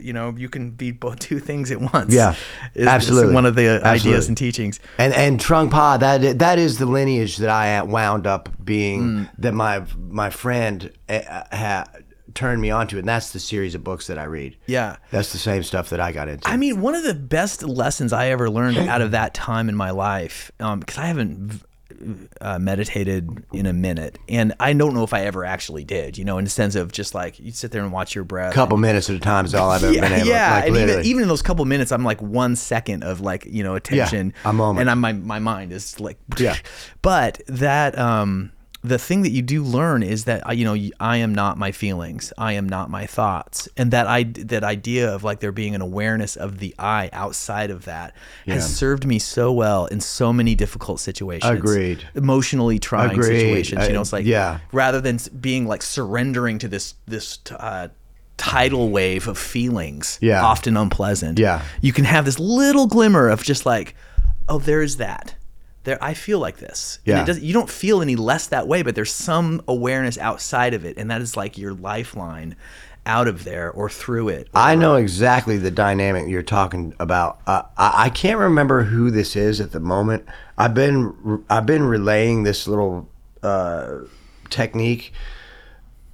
Speaker 2: you know, you can be both two things at once.
Speaker 1: Yeah,
Speaker 2: Is- is
Speaker 1: absolutely.
Speaker 2: one of the ideas and teachings.
Speaker 1: And and Trungpa, that that is the lineage that I wound up being
Speaker 2: Hmm.
Speaker 1: that my my friend uh, ha, turned me onto, and that's the series of books that I read.
Speaker 2: Yeah.
Speaker 1: that's the same stuff that I got into.
Speaker 2: I mean, one of the best lessons I ever learned out of that time in my life, because I haven't uh, meditated in a minute, and I don't know if I ever actually did. You know, in the sense of just like you sit there and watch your breath.
Speaker 1: A couple minutes at a time is all I've ever
Speaker 2: yeah,
Speaker 1: been able.
Speaker 2: yeah.
Speaker 1: like
Speaker 2: and even, even in those couple minutes, I'm like one second of like you know attention,
Speaker 1: a moment.
Speaker 2: and I'm, my my mind is like
Speaker 1: Yeah.
Speaker 2: But that um, the thing that you do learn is that uh, you know I am not my feelings, I am not my thoughts, and that I that idea of like there being an awareness of the I outside of that
Speaker 1: Yeah.
Speaker 2: has served me so well in so many difficult situations.
Speaker 1: Agreed.
Speaker 2: Emotionally trying
Speaker 1: Agreed.
Speaker 2: situations. You know, it's like
Speaker 1: yeah.
Speaker 2: rather than being like surrendering to this this uh, tidal wave of feelings,
Speaker 1: Yeah.
Speaker 2: often unpleasant.
Speaker 1: Yeah.
Speaker 2: you can have this little glimmer of just like, oh, there's that. There, I feel like this. And
Speaker 1: Yeah.
Speaker 2: you don't feel any less that way, but there's some awareness outside of it, and that is like your lifeline. out of there or through it.
Speaker 1: I know exactly the dynamic you're talking about. Uh, I, I can't remember who this is at the moment. I've been I've been relaying this little uh, technique.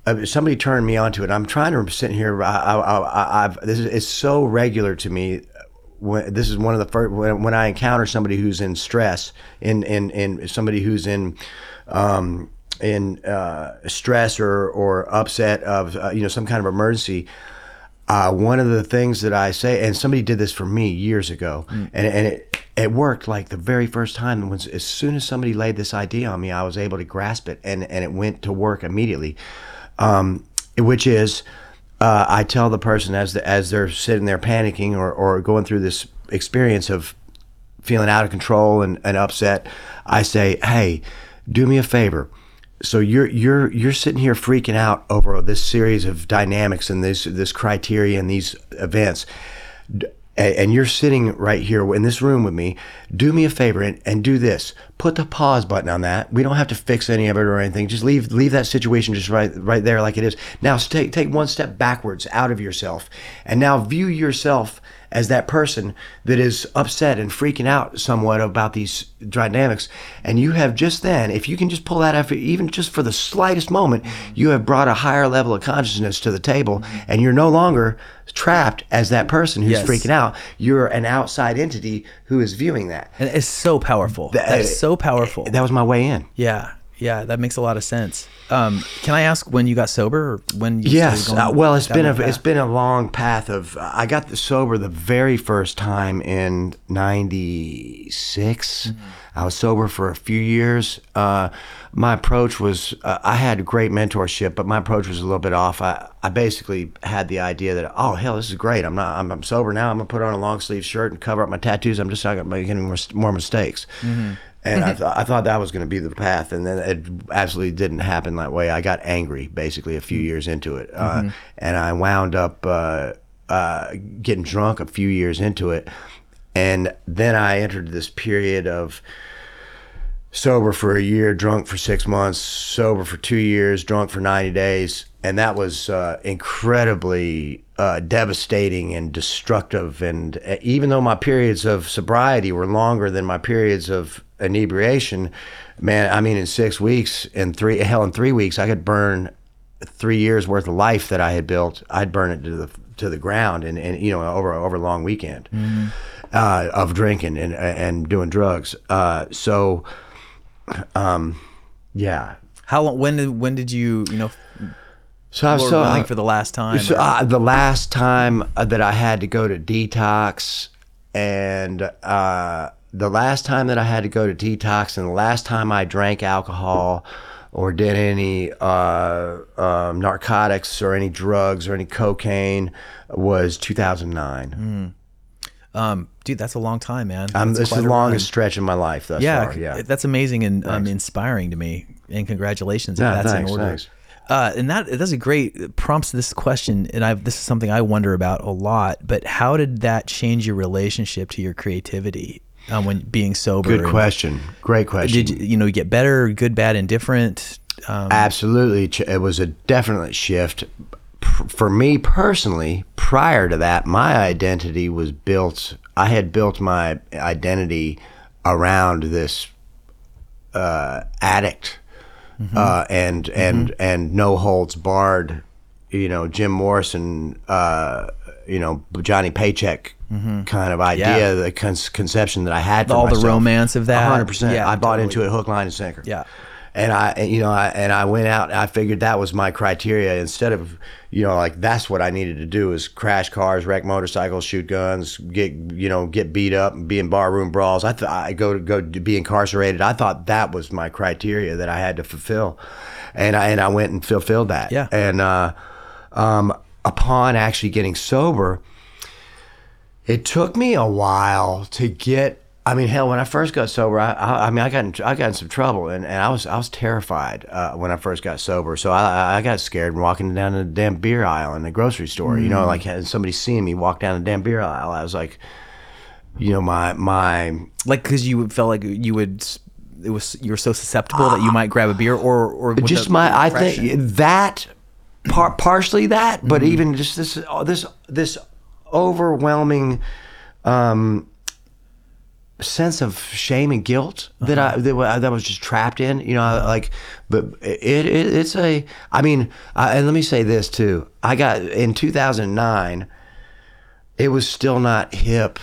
Speaker 1: Uh, somebody turned me onto it. I'm trying to sit here. I, I, I, I've this is it's so regular to me. When, this is one of the first when, when I encounter somebody who's in stress, in in, in somebody who's in um, in uh, stress or or upset of uh, you know some kind of emergency. Uh, one of the things that I say, and somebody did this for me years ago, and, and it it worked like the very first time. When as soon as somebody laid this idea on me, I was able to grasp it, and and it went to work immediately. Um, which is, uh, I tell the person as the, as they're sitting there panicking or or going through this experience of feeling out of control and, and upset, I say, "Hey, do me a favor." So you're you're you're sitting here freaking out over this series of dynamics and this this criteria and these events, D- a- and you're sitting right here in this room with me. Do me a favor and, and do this. Put the pause button on that. We don't have to fix any of it or anything. Just leave leave that situation just right right there like it is. Now take take one step backwards out of yourself, and now view yourself as that person that is upset and freaking out somewhat about these dynamics. And you have just then, if you can just pull that up, even just for the slightest moment, you have brought a higher level of consciousness to the table, and you're no longer trapped as that person who's
Speaker 2: Yes.
Speaker 1: freaking out. You're an outside entity who is viewing that.
Speaker 2: And it's so powerful. That's uh, so powerful.
Speaker 1: That was my way in.
Speaker 2: yeah, yeah, that makes a lot of sense. Um, can I ask when you got sober or when you
Speaker 1: Yes. Uh, well, it's been a
Speaker 2: that
Speaker 1: it's
Speaker 2: path?
Speaker 1: been a long path of. I got the sober the very first time in '96. I was sober for a few years. Uh, my approach was uh, I had great mentorship, but my approach was a little bit off. I, I basically had the idea that oh hell this is great. I'm not I'm, I'm sober now. I'm gonna put on a long sleeve shirt and cover up my tattoos. I'm just not gonna make any more, more mistakes. And I, th- I thought that was going to be the path, and then it absolutely didn't happen that way. I got angry basically a few years into it, uh, and I wound up uh, uh, getting drunk a few years into it, and then I entered this period of sober for a year, drunk for six months, sober for two years, drunk for 90 days. And that was uh, incredibly uh, devastating and destructive. And uh, even though my periods of sobriety were longer than my periods of inebriation, man, I mean, in six weeks, in three, hell, in three weeks, I could burn three years worth of life that I had built. I'd burn it to the to the ground, and, and you know over over a long weekend uh, of drinking and and doing drugs. Uh, so, um, yeah.
Speaker 2: How long? When did when did you you know
Speaker 1: So I so
Speaker 2: running for the last time?
Speaker 1: So, uh, the last time that I had to go to detox, and uh, the last time that I had to go to detox, and the last time I drank alcohol or did any uh, um, narcotics or any drugs or any cocaine was 2009.
Speaker 2: um, dude, that's a long time, man.
Speaker 1: Um, is the longest
Speaker 2: run.
Speaker 1: stretch in my life thus
Speaker 2: Yeah,
Speaker 1: far. Yeah.
Speaker 2: that's amazing and um, inspiring to me. And congratulations if
Speaker 1: Yeah,
Speaker 2: that's
Speaker 1: thanks,
Speaker 2: in order.
Speaker 1: thanks.
Speaker 2: Uh, and that that's a great prompts this question, and I this is something I wonder about a lot. But how did that change your relationship to your creativity um, when being sober?
Speaker 1: Good question. Great question.
Speaker 2: Did you, know you get better, good, bad, indifferent? Um,
Speaker 1: Absolutely, it was a definite shift. For me personally, prior to that, my identity was built. I had built my identity around this uh, addict, uh, and and and no holds barred. You know, Jim Morrison. Uh, you know, Johnny Paycheck kind of idea,
Speaker 2: Yeah.
Speaker 1: the con- conception that I had for
Speaker 2: All the romance of that.
Speaker 1: hundred percent.
Speaker 2: Yeah,
Speaker 1: I bought
Speaker 2: totally.
Speaker 1: into it hook, line, and sinker.
Speaker 2: Yeah.
Speaker 1: And I, and, you know, I, and I went out. and I figured that was my criteria. Instead of, you know, like that's what I needed to do is crash cars, wreck motorcycles, shoot guns, get, you know, get beat up, and be in barroom brawls. I thought I go to go to be incarcerated. I thought that was my criteria that I had to fulfill, and I and I went and fulfilled that.
Speaker 2: Yeah.
Speaker 1: And uh, um, upon actually getting sober, it took me a while to get. I mean, hell, when I first got sober, I, I, I mean, I got in, I got in some trouble, and, and I was I was terrified uh, when I first got sober. So I, I got scared walking down the damn beer aisle in the grocery store. You know, like had somebody seeing me walk down the damn beer aisle. I was like, you know, my my
Speaker 2: like because you felt like you would. It was you were so susceptible that you might grab a beer or or
Speaker 1: just
Speaker 2: the
Speaker 1: my I think that par- partially that, but mm-hmm. even just this uh, this this overwhelming um, sense of shame and guilt that uh-huh. I that, I that I was just trapped in. You know, like, but it, it it's a. I mean, I, and let me say this too. I got in 2009. It was still not hip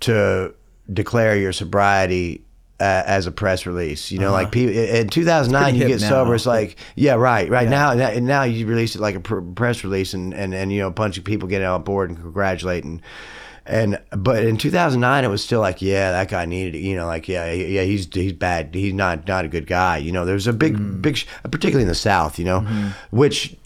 Speaker 1: to declare your sobriety uh, as a press release. You know, like people in 2009, you get
Speaker 2: now.
Speaker 1: sober. It's like, yeah, right, right now. and now you release it like a pr- press release, and, and and you know, a bunch of people getting on board and congratulating. and. But in 2009, it was still like, yeah, that guy needed it. You know, like, yeah, yeah, he's he's bad. He's not not a good guy. You know, there's a big big, sh- particularly in the South. You know, which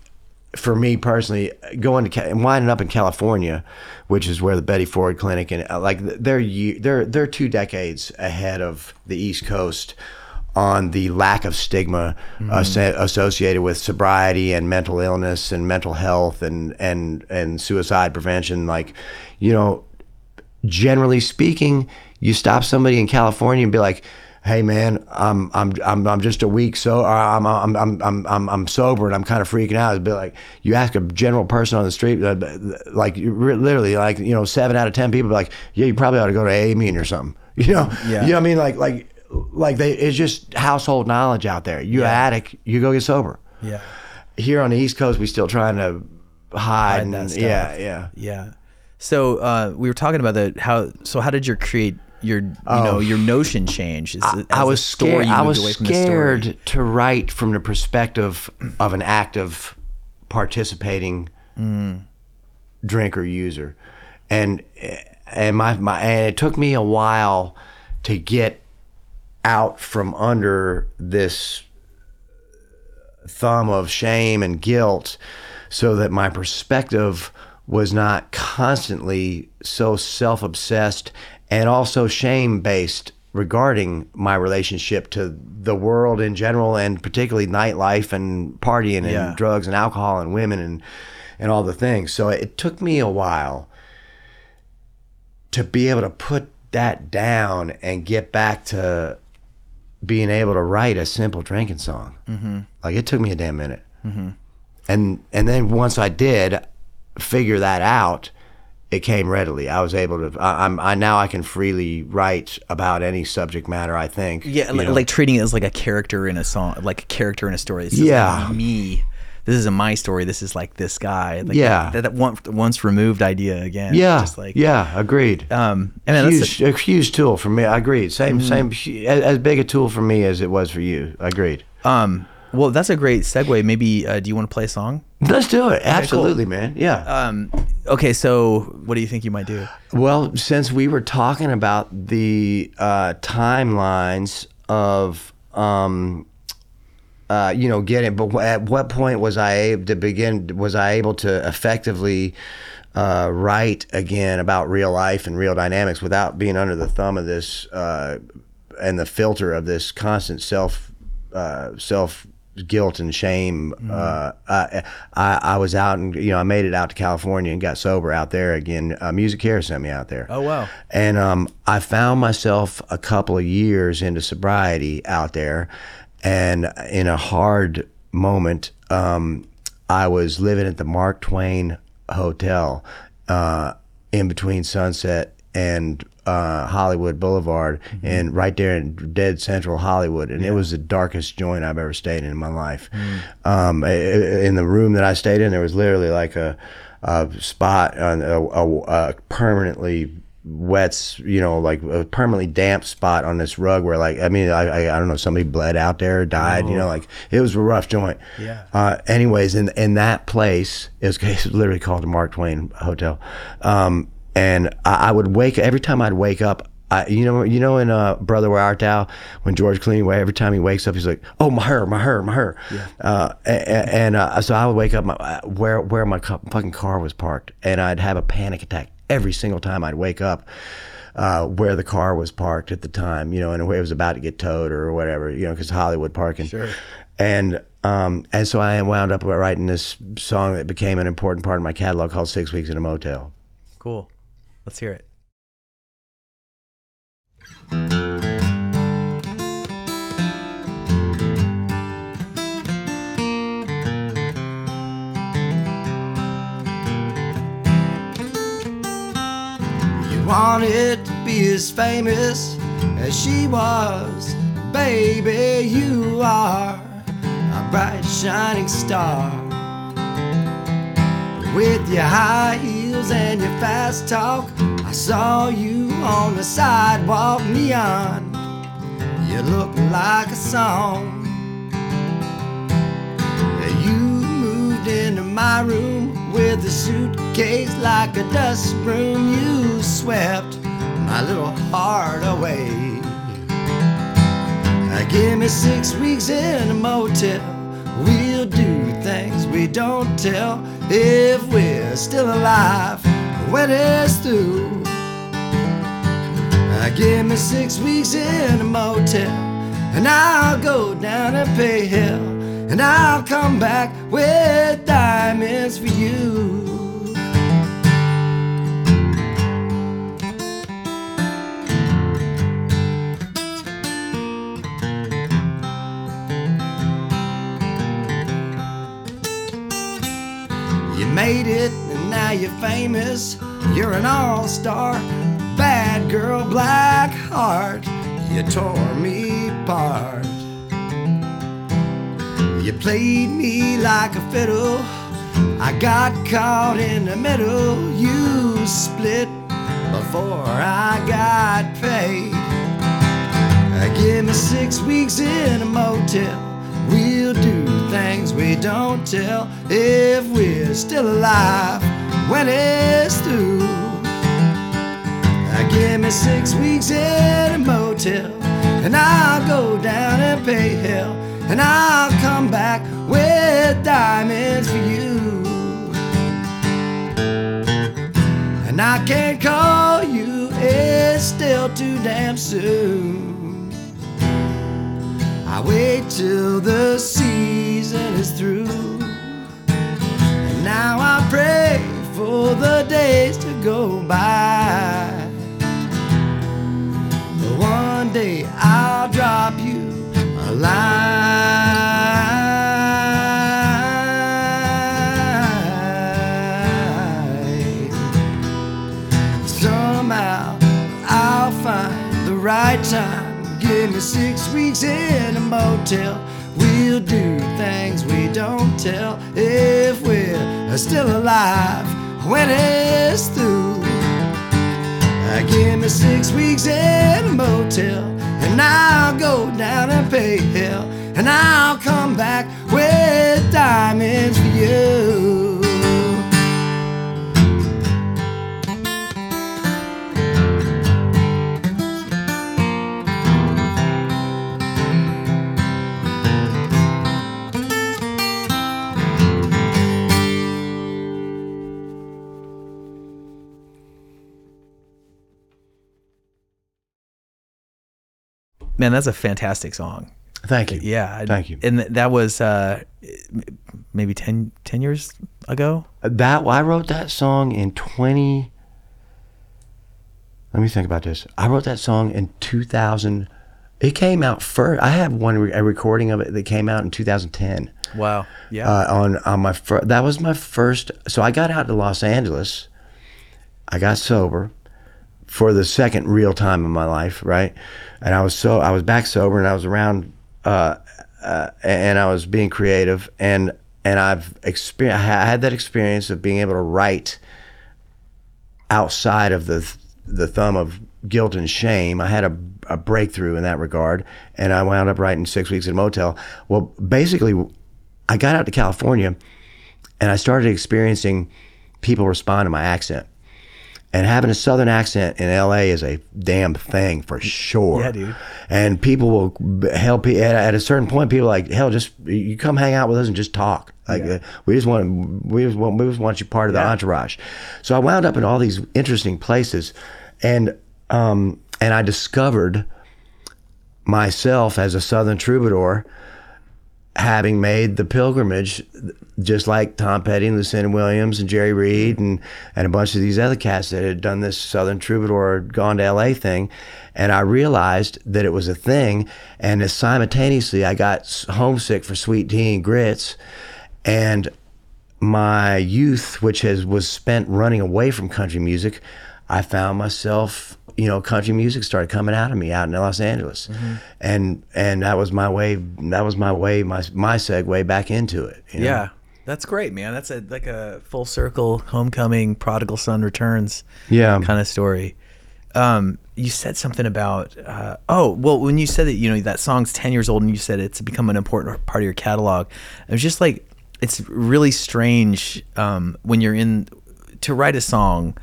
Speaker 1: for me personally, going to and winding up in California, which is where the Betty Ford Clinic and uh, like they're they're they're two decades ahead of the East Coast on the lack of stigma as- associated with sobriety and mental illness and mental health and and and suicide prevention. Like, you know, generally speaking, you stop somebody in California and be like, "Hey, man, I'm I'm I'm I'm just a week so I'm I'm I'm I'm I'm, I'm sober and I'm kind of freaking out." It'd be like you ask a general person on the street, uh, like literally, like you know, seven out of ten people be like, "Yeah, you probably ought to go to a meeting or something." You know,
Speaker 2: Yeah.
Speaker 1: you know what I mean? Like like like they it's just household knowledge out there. You're an addict, you go get sober.
Speaker 2: Yeah.
Speaker 1: Here on the East Coast, we still trying to hide.
Speaker 2: Hide that
Speaker 1: and- yeah, yeah.
Speaker 2: Yeah. So uh, we were talking about the how. So how did your create your you know oh. your notion change?
Speaker 1: Oh. I,
Speaker 2: as
Speaker 1: I was scared. I was
Speaker 2: away from the story?
Speaker 1: scared to write from the perspective of an active, participating mm. drinker user, and and my, my and it took me a while to get out from under this thumb of shame and guilt so that my perspective was not constantly so self obsessed and also shame based regarding my relationship to the world in general and particularly nightlife and partying and
Speaker 2: Yeah.
Speaker 1: drugs and alcohol and women and and all the things. So it took me a while to be able to put that down and get back to being able to write a simple drinking song. Mm-hmm. Like it took me a damn minute. Mm-hmm. And and then once I did figure that out, it came readily. I was able to. I, I'm. I now I can freely write about any subject matter. I think.
Speaker 2: Yeah, like, like treating it as like a character in a song, like a character in a story. This
Speaker 1: Yeah.
Speaker 2: like me. This isn't my story. This is like this guy. Like
Speaker 1: Yeah.
Speaker 2: that, that one, once removed idea again.
Speaker 1: Yeah.
Speaker 2: just like
Speaker 1: yeah. Agreed.
Speaker 2: Um, that's
Speaker 1: huge, a huge tool for me. I agreed. Same, same, as, as big a tool for me as it was for you. Agreed.
Speaker 2: um, well, that's a great segue. Maybe uh, do you want to play a song?
Speaker 1: Let's do it. Absolutely, man. Yeah.
Speaker 2: Um, okay, so what do you think you might do?
Speaker 1: Well, since we were talking about the uh, timelines of, um, uh, you know, getting, but at what point was I able to begin? Was I able to effectively uh, write again about real life and real dynamics without being under the thumb of this uh, and the filter of this constant self uh, self guilt and shame. Uh, I, I I was out and you know I made it out to California and got sober out there again. Uh, MusiCares sent me out there.
Speaker 2: Oh, wow.
Speaker 1: And um, I found myself a couple of years into sobriety out there, and in a hard moment, um, I was living at the Mark Twain Hotel uh, in between Sunset and uh, Hollywood Boulevard, and right there in dead central Hollywood. And it was the darkest joint I've ever stayed in in my life. Um, i- i- in the room that I stayed in, there was literally like a, a spot on a, a, a permanently wet, you know, like a permanently damp spot on this rug where, like, I mean, I, I, I don't know, somebody bled out there, or died, you know, like it was a rough joint.
Speaker 2: Yeah.
Speaker 1: Uh, anyways, in in that place, it was, it was literally called the Mark Twain Hotel, um, and I, I would wake every time I'd wake up. I, you know, you know, in uh, Brother Where Art Thou, when George Clooney, where every time he wakes up, he's like, "Oh, my hair, my hair, my hair," uh, and, and uh, so I would wake up my, uh, where where my fucking car was parked, and I'd have a panic attack every single time I'd wake up uh, where the car was parked at the time, you know, and it was about to get towed or whatever, you know, because Hollywood parking. Sure. And um, and so I wound up writing this song that became an important part of my catalog called Six Weeks in a Motel.
Speaker 2: Cool. Let's hear it.
Speaker 1: You wanted to be as famous as she was, baby. You are a bright, shining star. With your high heels and your fast talk, I saw you on the sidewalk neon. You look like a song. You moved into my room with a suitcase like a dust broom. You swept my little heart away. Give me six weeks in a motel. Do things we don't tell if we're still alive when it's through. Uh, Give me six weeks in a motel, and I'll go down and pay hell, and I'll come back with diamonds for you. Made it, and now you're famous. You're an all star. Bad girl, black heart. You tore me apart. You played me like a fiddle. I got caught in the middle. You split before I got paid. Give me six weeks in a motel. Do things we don't tell if we're still alive when it's through. Uh, Give me six weeks in a motel, and I'll go down and pay hell, and I'll come back with diamonds for you. And I can't call you, it's still too damn soon. I wait till the season is through. And now I pray for the days to go by. But one day I'll drop you a line. Somehow I'll find the right time. Me six weeks in a motel. We'll do things we don't tell if we're still alive when it's through. Uh, Give me six weeks in a motel, and I'll go down and pay hell, and I'll come back with diamonds for you.
Speaker 2: Man, that's a fantastic song.
Speaker 1: Thank you.
Speaker 2: Yeah.
Speaker 1: Thank you.
Speaker 2: And that was uh, maybe 10, 10 years ago.
Speaker 1: That I wrote that song in twenty. Let me think about this. I wrote that song in two thousand. It came out first. I have one a recording of it that came out in two thousand ten.
Speaker 2: Wow. Yeah.
Speaker 1: Uh, on on my fir- that was my first. So I got out to Los Angeles. I got sober for the second real time in my life, right? And I was so I was back sober, and I was around, uh, uh, and I was being creative, and and I've experienced. I had that experience of being able to write outside of the the thumb of guilt and shame. I had a, a breakthrough in that regard, and I wound up writing six weeks in a motel. Well, basically, I got out to California, and I started experiencing people respond to my accent. And having a southern accent in LA is a damn thing for sure.
Speaker 2: Yeah, dude.
Speaker 1: And people will help at, at a certain point. People are like hell, just you come hang out with us and just talk. Like uh, we just want we just want we just want you part of the entourage. So I wound up in all these interesting places, and um and I discovered myself as a southern troubadour having made the pilgrimage, just like Tom Petty and Lucinda Williams and Jerry Reed and, and a bunch of these other cats that had done this Southern Troubadour, gone to LA thing. And I realized that it was a thing. And simultaneously, I got homesick for sweet tea and grits. And my youth, which has was spent running away from country music, I found myself, you know, country music started coming out of me out in Los Angeles,
Speaker 2: Mm-hmm.
Speaker 1: and and that was my way. That was my way. My my segue back into it. you know?
Speaker 2: Yeah. That's great, man. That's a like a full circle homecoming, prodigal son returns
Speaker 1: Yeah.
Speaker 2: kind of story. Um, you said something about uh, oh well when you said that you know that song's 10 years old and you said it's become an important part of your catalog it was just like it's really strange um, when you're in to write a song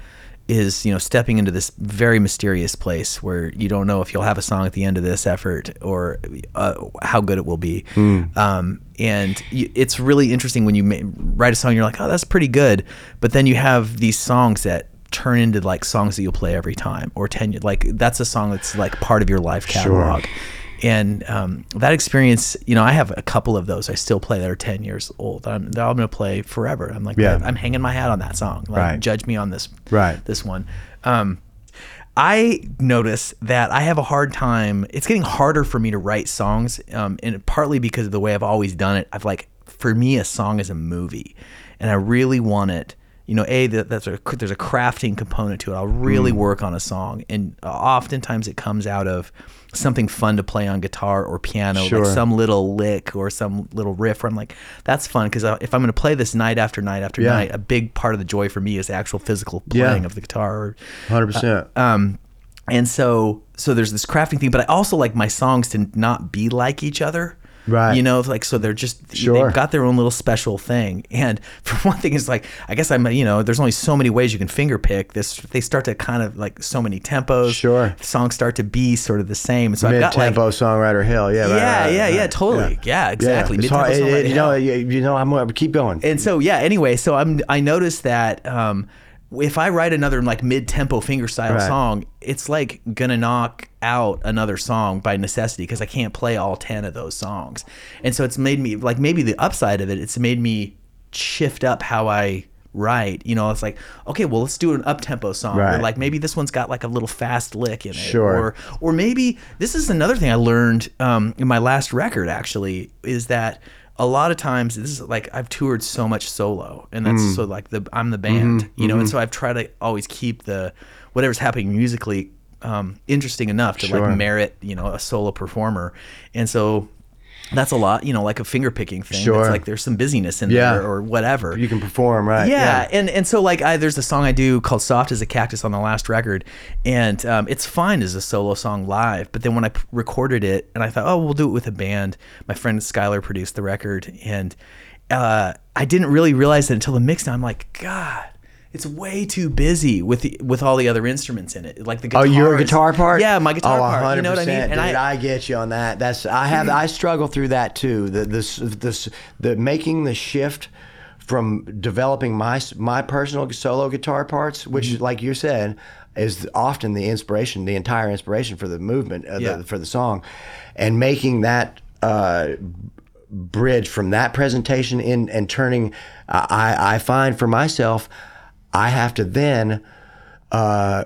Speaker 2: is you know stepping into this very mysterious place where you don't know if you'll have a song at the end of this effort or uh, how good it will be. Um, and you, it's really interesting when you ma- write a song you're like oh that's pretty good. But then you have these songs that turn into like songs that you'll play every time or 10 like that's a song that's like part of your life catalog and um, that experience you know i have a couple of those i still play that are 10 years old i'm, I'm gonna play forever i'm like
Speaker 1: Yeah.
Speaker 2: i'm hanging my hat on that song like
Speaker 1: Right.
Speaker 2: judge me on this
Speaker 1: Right.
Speaker 2: this one um, I notice that I have a hard time. It's getting harder for me to write songs, um, and partly because of the way I've always done it. I've like, for me, a song is a movie, and I really want it. You know, a that that's a there's a crafting component to it. I'll really work on a song, and uh, oftentimes it comes out of something fun to play on guitar or piano,
Speaker 1: Sure.
Speaker 2: like some little lick or some little riff. Where I'm like, that's fun because if I'm going to play this night after night after
Speaker 1: Yeah.
Speaker 2: night, a big part of the joy for me is the actual physical
Speaker 1: Yeah.
Speaker 2: playing of the guitar
Speaker 1: hundred percent.
Speaker 2: um, and so so there's this crafting thing, but I also like my songs to not be like each other.
Speaker 1: Right.
Speaker 2: You know, like so they're just
Speaker 1: Sure.
Speaker 2: they've got their own little special thing. And for one thing, it's like I guess I'm you know there's only so many ways you can finger pick. This they start to kind of like so many tempos.
Speaker 1: Sure.
Speaker 2: Songs start to be sort of the same. So
Speaker 1: Mid
Speaker 2: got like
Speaker 1: tempo songwriter hill. yeah right,
Speaker 2: Yeah,
Speaker 1: right,
Speaker 2: yeah,
Speaker 1: right,
Speaker 2: yeah, totally. Yeah, exactly.
Speaker 1: It's
Speaker 2: Mid-tempo
Speaker 1: hard, it-
Speaker 2: songwriter
Speaker 1: it- you know you know I'm gonna keep going
Speaker 2: and so yeah anyway so i'm i noticed that um if i write another like mid-tempo fingerstyle
Speaker 1: Right.
Speaker 2: song it's like gonna knock out another song by necessity because i can't play all 10 of those songs and so it's made me like maybe the upside of it it's made me shift up how i write you know it's like okay well let's do an up-tempo song or like maybe this one's got like a little fast lick in it
Speaker 1: Sure.
Speaker 2: or or maybe this is another thing I learned um, in my last record actually is that a lot of times this is like I've toured so much solo and that's
Speaker 1: Mm.
Speaker 2: so like the I'm the band
Speaker 1: Mm-hmm,
Speaker 2: you know and so I've tried to always keep the whatever's happening musically um, interesting enough to
Speaker 1: Sure.
Speaker 2: like merit you know a solo performer and so that's a lot you know like a finger picking thing
Speaker 1: Sure.
Speaker 2: it's like there's some busyness in
Speaker 1: Yeah.
Speaker 2: there or whatever
Speaker 1: you can perform right
Speaker 2: yeah, and and so like I there's a song I do called "Soft as a Cactus" on the last record, and um, it's fine as a solo song live. But then when I p- recorded it, and I thought, oh, we'll do it with a band. My friend Skylar produced the record, and uh, I didn't really realize it until the mix. Now I'm like, God. It's way too busy with the, with all the other instruments in it, like the
Speaker 1: Oh,
Speaker 2: guitar.
Speaker 1: your guitar part?
Speaker 2: Yeah, my guitar
Speaker 1: oh,
Speaker 2: part. You know what I
Speaker 1: 100%, Dude, I, get you on that. That's I have I struggle through that too. The this this the making the shift from developing my my personal solo guitar parts, which
Speaker 2: Mm-hmm.
Speaker 1: like you said is often the inspiration, the entire inspiration for the movement uh,
Speaker 2: Yeah.
Speaker 1: the, for the song, and making that. Uh, bridge from that presentation in and turning I, I find for myself I have to then uh,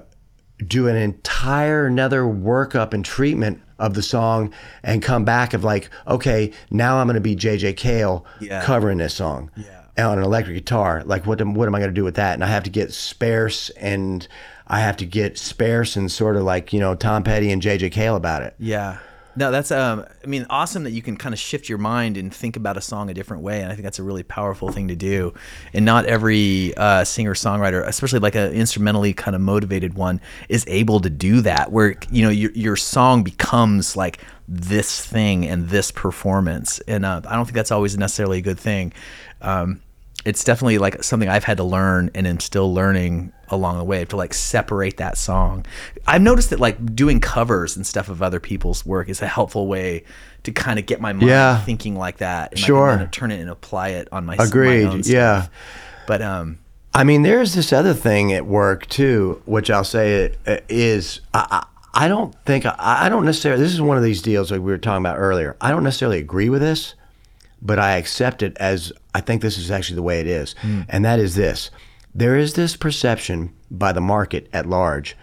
Speaker 1: do an entire another workup and treatment of the song and come back of like okay now I'm going to be JJ Cale
Speaker 2: Yeah.
Speaker 1: covering this song
Speaker 2: Yeah.
Speaker 1: on an electric guitar like what am, what am I going to do with that and I have to get sparse and I have to get sparse and sort of like you know Tom Petty and JJ Cale about it
Speaker 2: Yeah. No, that's um I mean awesome that you can kind of shift your mind and think about a song a different way and I think that's a really powerful thing to do. And not every uh, singer songwriter, especially like an instrumentally kind of motivated one is able to do that where you know your your song becomes like this thing and this performance. And uh, I don't think that's always necessarily a good thing. Um it's definitely like something I've had to learn and am still learning along the way to like separate that song. I've noticed that like doing covers and stuff of other people's work is a helpful way to kind of get my mind
Speaker 1: Yeah.
Speaker 2: thinking like that. And
Speaker 1: Sure.
Speaker 2: I can turn it and apply it on my my
Speaker 1: Agreed,
Speaker 2: stuff.
Speaker 1: yeah.
Speaker 2: But um,
Speaker 1: I mean, there's this other thing at work too, which I'll say uh, is I, I I don't think I, I don't necessarily. This is one of these deals like we were talking about earlier. I don't necessarily agree with this, but I accept it as I think this is actually the way it is, and that is this: there is this perception by the market at large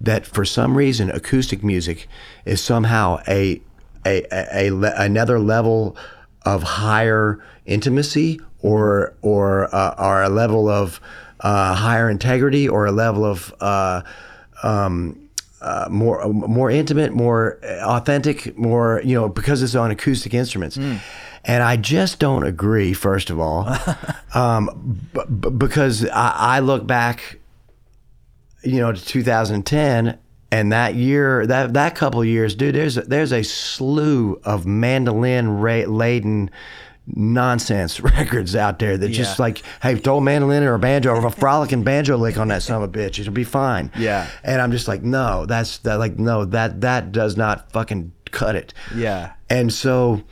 Speaker 1: that for some reason acoustic music is somehow a a, a, a le- another level of higher intimacy or or uh, or a level of uh, higher integrity or a level of uh, um, uh, more more intimate, more authentic, more you know because it's on acoustic instruments. And I just don't agree. First of all, um, b- b- because I, I look back, you know, to 2010, and that year, that that couple years, dude, there's a, there's a slew of mandolin ra- laden nonsense records out there that just like, hey, throw a mandolin or a banjo or a frolicking banjo lick on that son of a bitch, it'll be fine.
Speaker 2: Yeah.
Speaker 1: And I'm just like, no, that's that like no, that that does not fucking cut it.
Speaker 2: Yeah.
Speaker 1: And so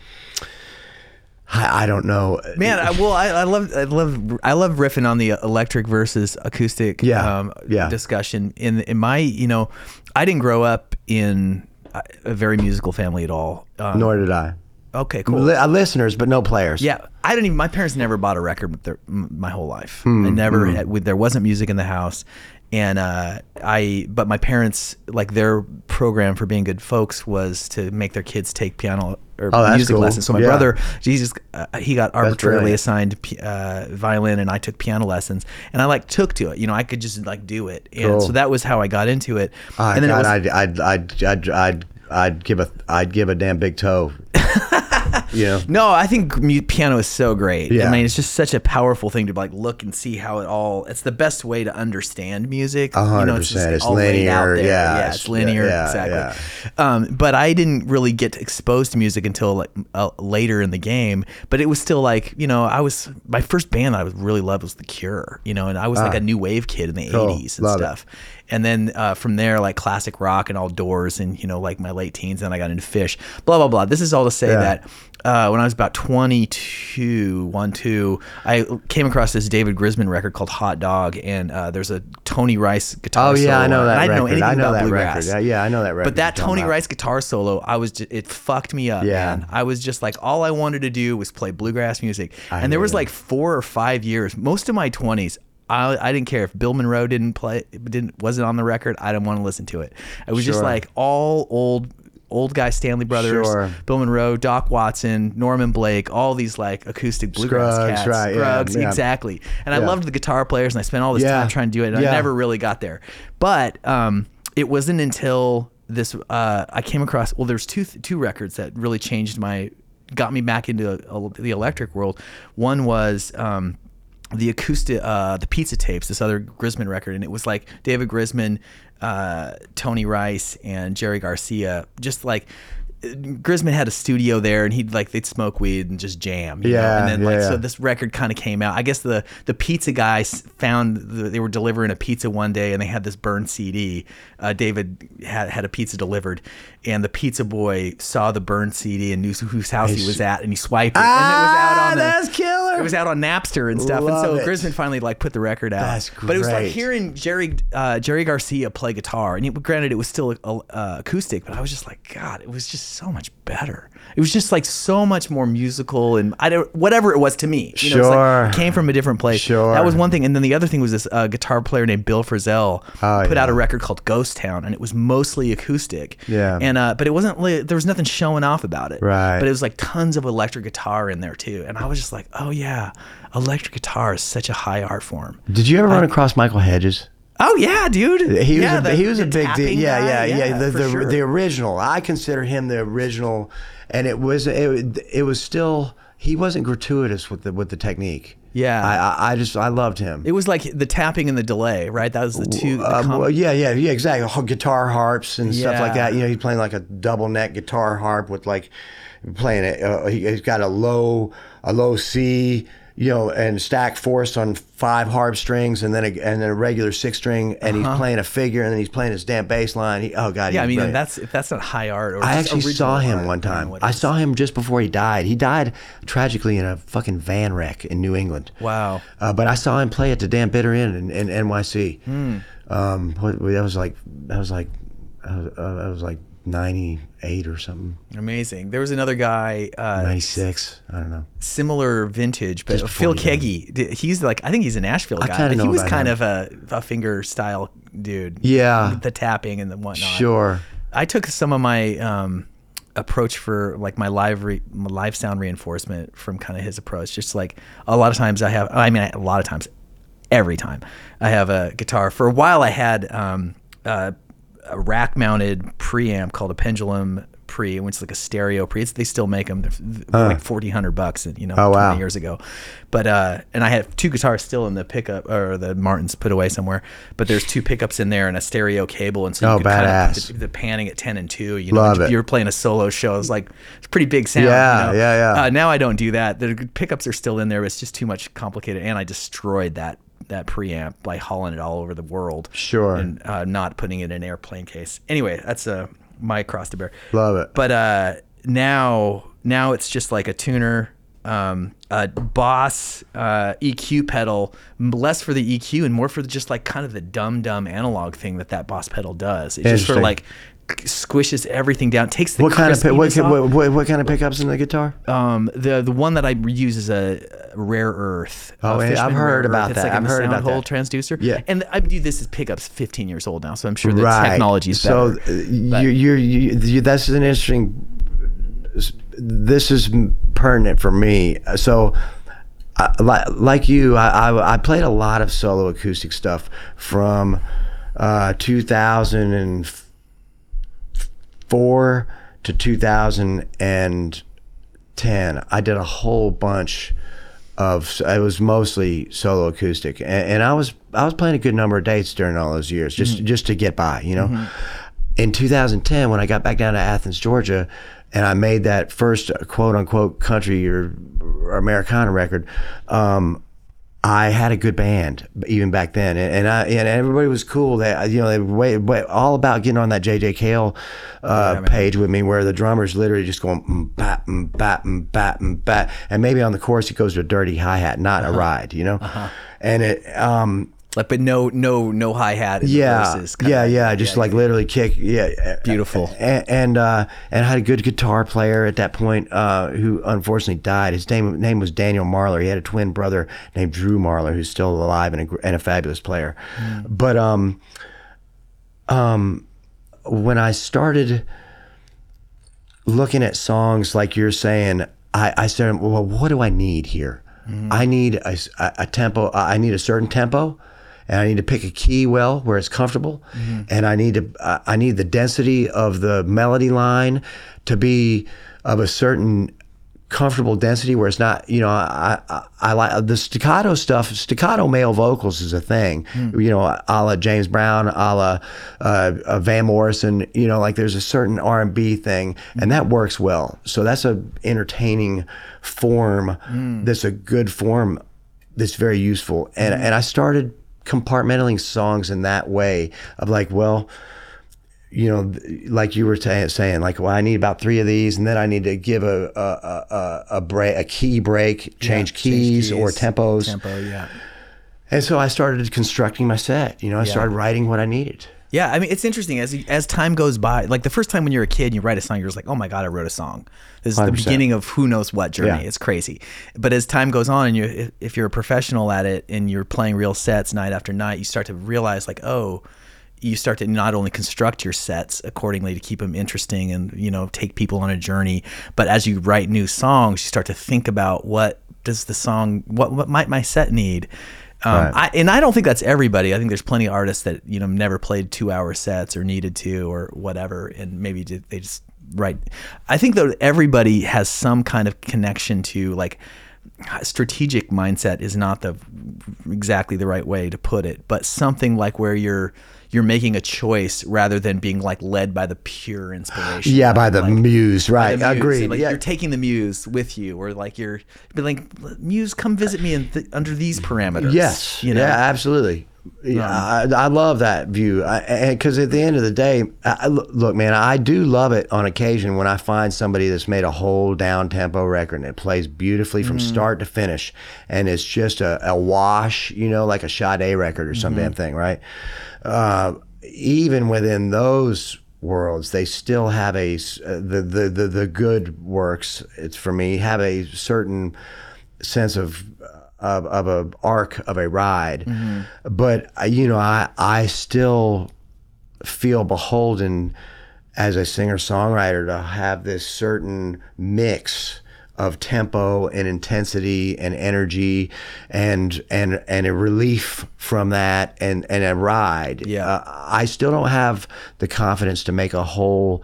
Speaker 1: I, I don't know.
Speaker 2: Man, I, well, I, I love, I love, I love riffing on the electric versus acoustic,
Speaker 1: Yeah,
Speaker 2: um,
Speaker 1: yeah.
Speaker 2: discussion. In in my, you know, I didn't grow up in a- very musical family at all. Um,
Speaker 1: Nor did I.
Speaker 2: okay, cool.
Speaker 1: Li- uh, listeners, but no players.
Speaker 2: Yeah, I didn't even. My parents never bought a record their, my whole life.
Speaker 1: Hmm,
Speaker 2: I never had. There wasn't music in the house, and uh, I. But my parents, like their program for being good folks, was to make their kids take piano or
Speaker 1: Oh,
Speaker 2: music
Speaker 1: cool.
Speaker 2: lessons. So my
Speaker 1: Yeah.
Speaker 2: brother, Jesus, uh, he got arbitrarily assigned uh, violin, and I took piano lessons, and I like took to it. You know, I could just like do it, and
Speaker 1: Cool.
Speaker 2: so that was how I got into it.
Speaker 1: Oh,
Speaker 2: and then
Speaker 1: God,
Speaker 2: it was,
Speaker 1: I'd, I'd, I'd, I'd, I'd, I'd give a, I'd give a damn big toe. know.
Speaker 2: No, I think mu- piano is so great.
Speaker 1: Yeah.
Speaker 2: I mean, it's just such a powerful thing to like look and see how it all. It's the best way to understand music.
Speaker 1: A hundred
Speaker 2: You know, just
Speaker 1: percent. It's
Speaker 2: out
Speaker 1: linear,
Speaker 2: there.
Speaker 1: yeah,
Speaker 2: yeah,
Speaker 1: it's-
Speaker 2: it's linear.
Speaker 1: yeah,
Speaker 2: exactly. Um, but I didn't really get exposed to music until like uh, later in the game. But it was still like you know, I was my first band that I was really loved was The Cure. You know, and I was like a new wave kid in the
Speaker 1: Ah. Cool.
Speaker 2: '80s and
Speaker 1: Love it.
Speaker 2: And then uh, from there, like classic rock and all doors, and you know, like my late teens, and I got into Phish. Blah blah blah. This is all to say
Speaker 1: Yeah.
Speaker 2: that uh, when I was about 22, 1, 2, I came across this David Grisman record called Hot Dawg, and uh, there's a Tony Rice guitar
Speaker 1: Oh
Speaker 2: solo.
Speaker 1: yeah, I know that
Speaker 2: I didn't know anything
Speaker 1: I know
Speaker 2: about
Speaker 1: that
Speaker 2: bluegrass.
Speaker 1: record. Yeah, yeah, I know that record.
Speaker 2: But that Tony. Rice guitar solo, I was just, it fucked me up,
Speaker 1: Yeah.
Speaker 2: man. I was just like, all I wanted to do was play bluegrass music.
Speaker 1: I
Speaker 2: and there was like four or five years, most of my 20s, I, I didn't care if Bill Monroe didn't play, didn't wasn't on the record. I didn't want to listen to it. It was just like all old, old guy Stanley Brothers,
Speaker 1: Sure.
Speaker 2: Bill Monroe, Doc Watson, Norman Blake, all these like acoustic bluegrass
Speaker 1: Scruggs,
Speaker 2: cats,
Speaker 1: right, yeah,
Speaker 2: Scruggs,
Speaker 1: yeah.
Speaker 2: exactly. And I loved the guitar players, and I spent all this
Speaker 1: Yeah.
Speaker 2: time trying to do it, and
Speaker 1: Yeah.
Speaker 2: I never really got there. But um, it wasn't until this uh, I came across. Well, there's two two records that really changed my, got me back into the electric world. One was. Um, the acoustic, uh, the pizza tapes, this other Grisman record, and it was like David Grisman, uh, Tony Rice, and Jerry Garcia. Just like Grisman had a studio there, and he'd like they'd smoke weed and just jam. you know?
Speaker 1: Yeah,
Speaker 2: and then like
Speaker 1: yeah,
Speaker 2: so this record kind of came out. I guess the the pizza guys found the, they were delivering a pizza one day, and they had this burned CD. Uh, David had had a pizza delivered, and the pizza boy saw the burned CD and knew whose house he was at, and he swiped it, and it was out
Speaker 1: Ah,
Speaker 2: on the,
Speaker 1: that's killer.
Speaker 2: It was out on Napster and stuff,
Speaker 1: Love
Speaker 2: and so
Speaker 1: it.
Speaker 2: Grisman finally like put the record out.
Speaker 1: That's
Speaker 2: But it was like hearing Jerry uh, Jerry Garcia play guitar, and it, granted it was still uh, acoustic, but I was just like, God, it was just so much better. It was just like so much more musical, and I don't whatever it was to me. You know, it's like,
Speaker 1: Sure.
Speaker 2: it came from a different place.
Speaker 1: Sure.
Speaker 2: that was one thing, and then the other thing was this uh, guitar player named Bill Frisell
Speaker 1: Oh,
Speaker 2: put out a record called Ghost Town, and it was mostly acoustic.
Speaker 1: Yeah.
Speaker 2: and uh, but it wasn't li- there was nothing showing off about it.
Speaker 1: Right.
Speaker 2: but it was like tons of electric guitar in there too, and I was just like, oh yeah, electric guitar is such a high art form.
Speaker 1: Did you ever run across Michael Hedges?
Speaker 2: Oh yeah, dude.
Speaker 1: He was
Speaker 2: yeah,
Speaker 1: a,
Speaker 2: the-
Speaker 1: he was a big deal.
Speaker 2: tapping
Speaker 1: Yeah, yeah, yeah. The the,
Speaker 2: sure.
Speaker 1: the original. I consider him the original, and it was it, it was still he wasn't gratuitous with the with the technique.
Speaker 2: Yeah.
Speaker 1: I I, just I loved him.
Speaker 2: it was like the tapping and the delay, right? That was the two. the
Speaker 1: Um, well, yeah, yeah, yeah, exactly. Guitar harps and stuff like that. You know, he's playing like a double neck guitar harp with like playing it. Uh, he, he's got a low, a low C, you know, and stack fourths on five harp strings, and then a, and then a regular six string, and he's playing a figure, and then he's playing his damn bass line. He, oh god,
Speaker 2: yeah, I mean,
Speaker 1: brilliant.
Speaker 2: that's if that's not high art. Or
Speaker 1: I actually saw him
Speaker 2: art,
Speaker 1: one
Speaker 2: I
Speaker 1: time. I saw him just before he died. He died tragically in a fucking van wreck in New England.
Speaker 2: Wow.
Speaker 1: Uh, but I saw him play at the damn Bitter End in, in NYC.
Speaker 2: Hmm.
Speaker 1: Um, that was like that was like uh, uh, that was like ninety eight or something,
Speaker 2: Amazing. There was another guy, uh,
Speaker 1: ninety six. I don't know.
Speaker 2: similar vintage, but
Speaker 1: Just
Speaker 2: Phil Keaggy. He's like, I think he's a Nashville guy, he was kind
Speaker 1: him.
Speaker 2: of a, a finger style dude.
Speaker 1: Yeah.
Speaker 2: With the tapping and the whatnot.
Speaker 1: Sure.
Speaker 2: I took some of my um, approach for like my live re- my live sound reinforcement from kind of his approach. Just like a lot of times I have, I mean, a lot of times, every time I have a guitar. For a while, I had um, uh, a rack mounted preamp called a pendulum pre, which is like a stereo pre. It's, they still make them. They're like fourteen hundred bucks, you know,
Speaker 1: Oh,
Speaker 2: 20
Speaker 1: wow.
Speaker 2: years ago. But uh, and I have two guitars still in the pickup or the Martins put away somewhere. But there's two pickups in there and a stereo cable, and so you
Speaker 1: Oh,
Speaker 2: could kind of
Speaker 1: badass.
Speaker 2: the, the panning at ten and two. You know,
Speaker 1: Love
Speaker 2: if
Speaker 1: it.
Speaker 2: you were playing a solo show, it's like it's pretty big sound.
Speaker 1: Yeah,
Speaker 2: you know?
Speaker 1: yeah, yeah.
Speaker 2: Uh, now I don't do that. The pickups are still in there. But it's just too much complicated, and I destroyed that that preamp by hauling it all over the world.
Speaker 1: Sure.
Speaker 2: And uh, not putting it in an airplane case. Anyway, that's uh, my cross to bear.
Speaker 1: Love it.
Speaker 2: But uh, now now it's just like a tuner. Um, a Boss uh, EQ pedal, less for the EQ and more for just like kind of the dumb dumb analog thing that that Boss pedal does. It just of like. Squishes everything down, takes the
Speaker 1: What kind of what, what, what, what kind of pickups in the guitar?
Speaker 2: Um, the the one that I use is a rare earth.
Speaker 1: Oh,
Speaker 2: uh,
Speaker 1: yeah, I've heard
Speaker 2: Earth.
Speaker 1: about
Speaker 2: It's
Speaker 1: that.
Speaker 2: like
Speaker 1: I've
Speaker 2: the
Speaker 1: heard about
Speaker 2: hole
Speaker 1: that.
Speaker 2: transducer.
Speaker 1: Yeah.
Speaker 2: and I do this is pickups 15 years old now, so I'm sure the
Speaker 1: right.
Speaker 2: technology is
Speaker 1: so
Speaker 2: better.
Speaker 1: uh, you, you're, you, you, that's an interesting. This is pertinent for me. So, I, like, like you, I, I, I played a lot of solo acoustic stuff from uh, 2004 to 2010. I did a whole bunch of it was mostly solo acoustic. And, and i was i was playing a good number of dates during all those years just just to get by you know? In 2010 when i got back down to athens georgia and i made that first quote unquote country or, or americana record um, I had a good band even back then, and, and I and everybody was cool. They you know they were way, way, all about getting on that JJ Cale uh, page with me, where the drummer's literally just going mm, bat mm, bat mm, bat mm, bat, and maybe on the chorus it goes to a dirty hi hat, not a ride, you know, and it um
Speaker 2: like, but no no no hi hat. in the
Speaker 1: yeah
Speaker 2: verses, kinda
Speaker 1: yeah
Speaker 2: like-
Speaker 1: yeah just like literally kick yeah
Speaker 2: Beautiful.
Speaker 1: and and, uh, and I had a good guitar player at that point uh, who unfortunately died. His name name was Daniel Marler. He had a twin brother named Drew Marler who's still alive and a, and a fabulous player. But um, um, when I started looking at songs like you're saying, I, I said, well, what do I need here? I need a a tempo. I need a certain tempo, and I need to pick a key well where it's comfortable, and I need to uh, I need the density of the melody line to be of a certain comfortable density where it's not you know I I, I like the staccato stuff staccato male vocals is a thing. You know a la James Brown a la uh, uh, Van Morrison you know like there's a certain R&B thing. And that works well. So that's a entertaining form that's a good form that's very useful. And and I started compartmentalizing songs in that way of like well you know, like you were ta- saying, like, well, I need about three of these, and then I need to give a a a, a, a break, a key break, change, keys, or tempos,
Speaker 2: tempo. Yeah.
Speaker 1: and so I started constructing my set. You know, I started writing what I needed.
Speaker 2: Yeah, I mean it's interesting as as time goes by. Like the first time when you're a kid, and you write a song, you're just like, "Oh my god, I wrote a song." This is the
Speaker 1: 100%.
Speaker 2: beginning of who knows what journey.
Speaker 1: Yeah.
Speaker 2: It's crazy. But as time goes on, and you if, if you're a professional at it and you're playing real sets night after night, you start to realize like, oh, you start to not only construct your sets accordingly to keep them interesting and you know take people on a journey, but as you write new songs, you start to think about what does the song, what what might my set need. Um,
Speaker 1: Right.
Speaker 2: I, and I don't think that's everybody. I think there's plenty of artists that you know never played two hour sets or needed to or whatever, and maybe they just write. I think that everybody has some kind of connection to like strategic mindset is not the exactly the right way to put it, but something like where you're you're making a choice rather than being like led by the pure inspiration.
Speaker 1: Yeah, by the
Speaker 2: Like,
Speaker 1: muse,
Speaker 2: by
Speaker 1: right?
Speaker 2: the muse.
Speaker 1: Agreed.
Speaker 2: Like
Speaker 1: yeah.
Speaker 2: you're taking the muse with you, or like you're be like, muse, come visit me in th- under these parameters.
Speaker 1: Yes.
Speaker 2: you know.
Speaker 1: Yeah, absolutely. Yeah, I, I love that view. Because at the end of the day, I, look, man, I do love it on occasion when I find somebody that's made a whole down tempo record and it plays beautifully from start to finish, and it's just a, a wash, you know, like a Sade record or some damn thing, right? Uh, even within those worlds, they still have a uh, the, the the the good works. It's for me have a certain sense of of, of a arc of a ride, but uh, you know I I still feel beholden as a singer songwriter to have this certain mix of tempo and intensity and energy and and and a relief from that and and a ride.
Speaker 2: Yeah.
Speaker 1: Uh, I still don't have the confidence to make a whole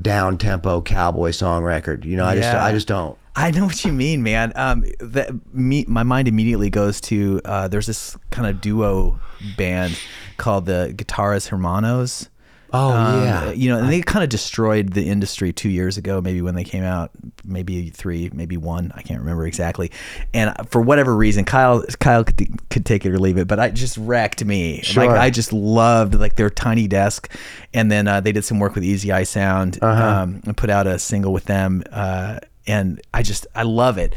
Speaker 1: down tempo cowboy song record. You know, I just I just don't.
Speaker 2: I know what you mean, man. Um, that me, my mind immediately goes to uh, there's this kind of duo band called the Guitarras Hermanos.
Speaker 1: Oh
Speaker 2: Um,
Speaker 1: yeah.
Speaker 2: you know, and they kind of destroyed the industry two years ago, maybe when they came out, maybe three, maybe one, I can't remember exactly. And for whatever reason, Kyle, Kyle could, could take it or leave it, but I just wrecked me.
Speaker 1: Sure.
Speaker 2: Like I just loved like their tiny desk, and then uh, they did some work with Easy Eye Sound
Speaker 1: Uh-huh.
Speaker 2: um, and put out a single with them, uh, and I just I love it.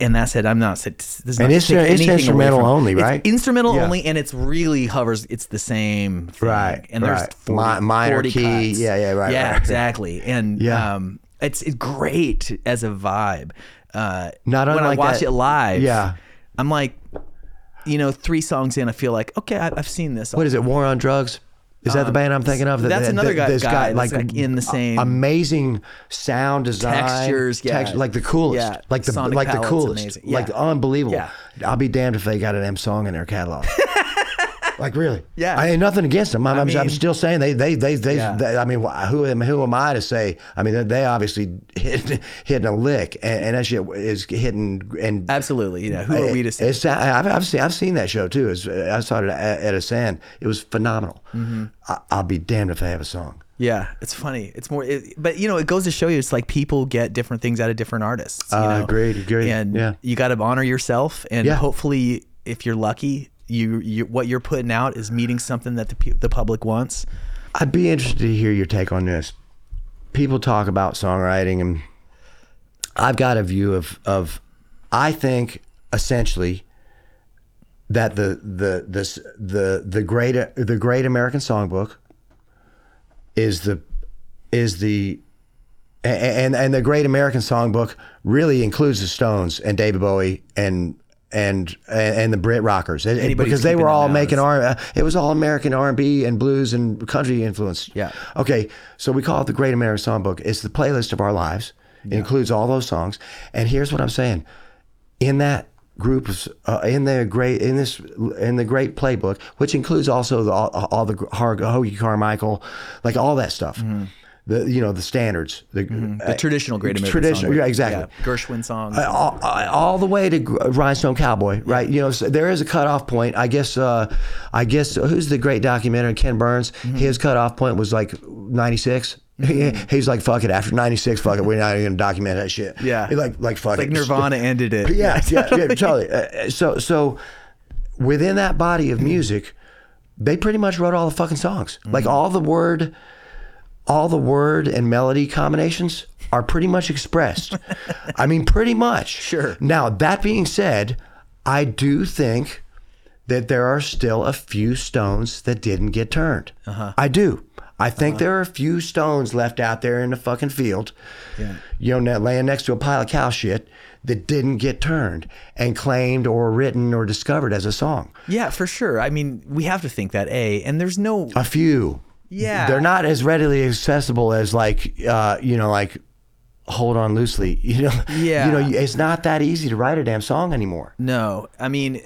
Speaker 2: And that said, I'm not. This is not
Speaker 1: And it's- it's instrumental only,
Speaker 2: it's
Speaker 1: right?
Speaker 2: instrumental
Speaker 1: Yeah.
Speaker 2: only, and it's really hovers. It's the same, thing.
Speaker 1: Right,
Speaker 2: And there's
Speaker 1: right.
Speaker 2: 40,
Speaker 1: Mi- minor
Speaker 2: 40
Speaker 1: key.
Speaker 2: cuts.
Speaker 1: Yeah, yeah, right,
Speaker 2: Yeah,
Speaker 1: right.
Speaker 2: exactly. And
Speaker 1: Yeah.
Speaker 2: um, it's, it's great as a vibe. Uh,
Speaker 1: Not only
Speaker 2: when I watch
Speaker 1: that-
Speaker 2: it live.
Speaker 1: Yeah.
Speaker 2: I'm like, you know, three songs in, I feel like, okay, I, I've seen this.
Speaker 1: What is it? War on Drugs? Is that the band I'm thinking of?
Speaker 2: Um, that's another guy- that's, like, in the same-
Speaker 1: amazing sound design,
Speaker 2: Textures, yeah.
Speaker 1: text- like the coolest,
Speaker 2: Yeah,
Speaker 1: like the
Speaker 2: sonic
Speaker 1: like the coolest,
Speaker 2: amazing.
Speaker 1: like unbelievable.
Speaker 2: Yeah.
Speaker 1: I'll be damned if they got an M song in their catalog. like really?
Speaker 2: Yeah.
Speaker 1: I ain't nothing against them. I'm, I'm, I'm still saying they they they they,
Speaker 2: Yeah.
Speaker 1: they- I mean, who am who am I to say? I mean, they- obviously hit, hitting a lick, and, and that shit is hitting and
Speaker 2: Absolutely. You know, who are we to say?
Speaker 1: it's, I've, I've seen I've seen that show too. It's, I saw it at, at Ascend. It was phenomenal.
Speaker 2: Mm-hmm.
Speaker 1: I, I'll be damned if they have a song.
Speaker 2: Yeah, it's funny. It's more, it, but you know, it goes to show you, it's like people get different things out of different artists. You
Speaker 1: Uh,
Speaker 2: know?
Speaker 1: agreed, agreed.
Speaker 2: And
Speaker 1: Yeah.
Speaker 2: you got to honor yourself, and
Speaker 1: Yeah.
Speaker 2: hopefully, if you're lucky, you, you what you're putting out is meeting something that the the public wants.
Speaker 1: I'd be interested to hear your take on this. People talk about songwriting, and I've got a view of of I think essentially that the the this the the great the great American songbook is the is the and and the Great American Songbook really includes the Stones and David Bowie and and and the Brit Rockers It- it- because they were all making R. uh, It was all American R and B and blues and country influence.
Speaker 2: Yeah.
Speaker 1: Okay, so we call it the Great American Songbook. It's the playlist of our lives. It includes all those songs. And here's what I'm saying: in that group of uh, in the great in this in the great playbook, which includes also the, all, all the Har- Hoagy Carmichael, like all that stuff. The you know the standards, the,
Speaker 2: Mm-hmm. The traditional Great American
Speaker 1: traditional,
Speaker 2: Songbook.
Speaker 1: yeah, exactly.
Speaker 2: Yeah, Gershwin songs.
Speaker 1: Uh, all, uh, all the way to Rhinestone Cowboy, right? You know, so there is a cutoff point. I guess. Uh, I guess who's the great documentary? Ken Burns.
Speaker 2: Mm-hmm.
Speaker 1: His cutoff point was like '96. He's like, fuck it. After '96, fuck it. We're not even gonna document that shit.
Speaker 2: Yeah.
Speaker 1: He like, like fuck
Speaker 2: like
Speaker 1: it.
Speaker 2: Nirvana ended it.
Speaker 1: Yeah, yeah, yeah, totally. Uh, so, so within that body of music, they pretty much wrote all the fucking songs.
Speaker 2: Mm-hmm.
Speaker 1: Like all the word, all the word and melody combinations are pretty much expressed. I mean, pretty much.
Speaker 2: Sure.
Speaker 1: Now that being said, I do think that there are still a few stones that didn't get turned.
Speaker 2: Uh-huh.
Speaker 1: I do. I think there are a few stones left out there in the fucking field,
Speaker 2: Yeah.
Speaker 1: you know, laying next to a pile of cow shit that didn't get turned and claimed or written or discovered as a song.
Speaker 2: Yeah, for sure. I mean, we have to think that a, and there's no.
Speaker 1: A few.
Speaker 2: Yeah.
Speaker 1: They're not as readily accessible as like, uh, you know, like hold on loosely. You know,
Speaker 2: Yeah.
Speaker 1: You know, it's not that easy to write a damn song anymore.
Speaker 2: No, I mean,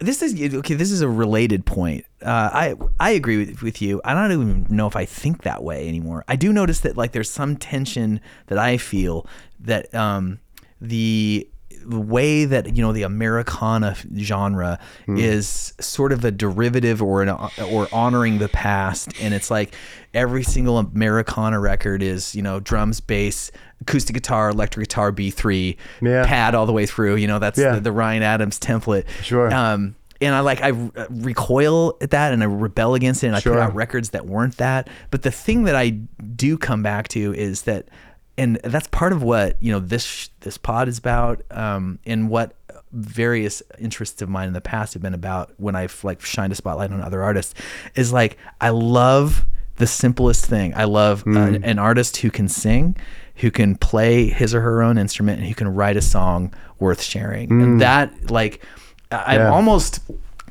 Speaker 2: this is okay. This is a related point. Uh, I I agree with, with you. I don't even know if I think that way anymore. I do notice that like there's some tension that I feel that um, the the way that you know the Americana genre is sort of a derivative or an or honoring the past, and it's like every single Americana record is you know drums, bass, acoustic guitar, electric guitar, B three,
Speaker 1: Yeah.
Speaker 2: pad all the way through. You know that's
Speaker 1: Yeah.
Speaker 2: the, the Ryan Adams template.
Speaker 1: Sure.
Speaker 2: Um, and I like I uh, recoil at that and I rebel against it and I
Speaker 1: Sure.
Speaker 2: put out records that weren't that. But the thing that I do come back to is that, and that's part of what you know this this pod is about, um, and what various interests of mine in the past have been about when I've like shined a spotlight on other artists, is like I love the simplest thing. I love uh, an artist who can sing, who can play his or her own instrument, and who can write a song worth sharing. And that, like, I've
Speaker 1: Yeah.
Speaker 2: almost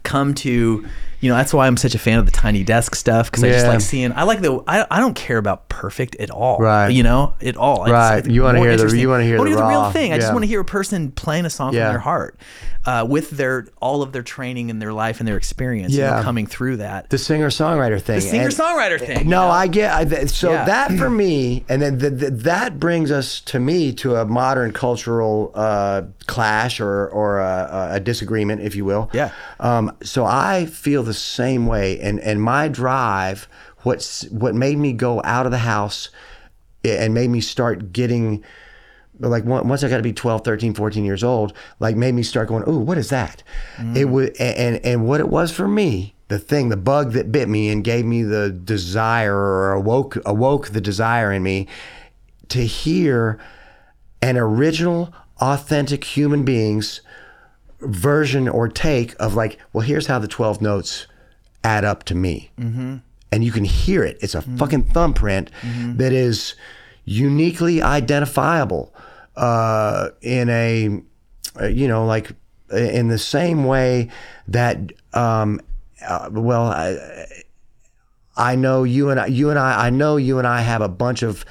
Speaker 2: come to you know that's why I'm such a fan of the tiny desk stuff because I just like seeing. I like the. I, I don't care about perfect at all.
Speaker 1: Right.
Speaker 2: You know, at all. Right. Just-
Speaker 1: Right.
Speaker 2: I think
Speaker 1: You wanna hear the- you wanna hear the
Speaker 2: the real thing. I just want to hear a person playing a song
Speaker 1: Yeah.
Speaker 2: from their heart, uh, with their all of their training and their life and their experience. you know, coming through that.
Speaker 1: the singer songwriter thing.
Speaker 2: The singer songwriter thing.
Speaker 1: No,
Speaker 2: you know?
Speaker 1: I get I, so
Speaker 2: Yeah.
Speaker 1: that for me, and then th- th- that brings us to me to a modern cultural uh, clash or or a, a disagreement, if you will.
Speaker 2: Yeah.
Speaker 1: Um, so I feel the same way, and and my drive, what's what made me go out of the house, and made me start getting like once I got to be 12, 13, 14 years old, like made me start going, "Ooh, what is that?" Mm. It would and and what it was for me, the thing, the bug that bit me and gave me the desire or awoke awoke the desire in me to hear an original, authentic human being's version or take of like, well, here's how the 12 notes add up to me. Mm-hmm. And you can hear it. It's a fucking thumbprint that is uniquely identifiable uh, in a, uh, you know, like in the same way that, um, uh, well, I, I know you and I, you and I, I know you and I have a bunch of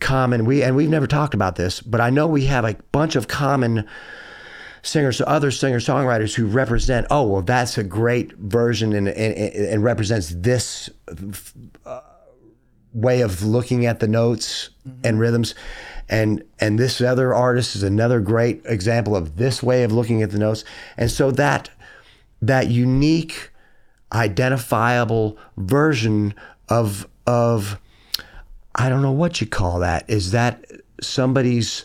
Speaker 1: common we and we've never talked about this, but I know we have a bunch of common singers, other singer songwriters who represent. Oh, well, that's a great version and and, and represents this uh, way of looking at the notes and rhythms. And and this other artist is another great example of this way of looking at the notes. And so that that unique, identifiable version of of I don't know what you call that. Is that somebody's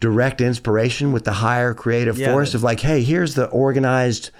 Speaker 1: direct inspiration with the higher creative
Speaker 2: Yeah,
Speaker 1: force of like, hey, here's the organized,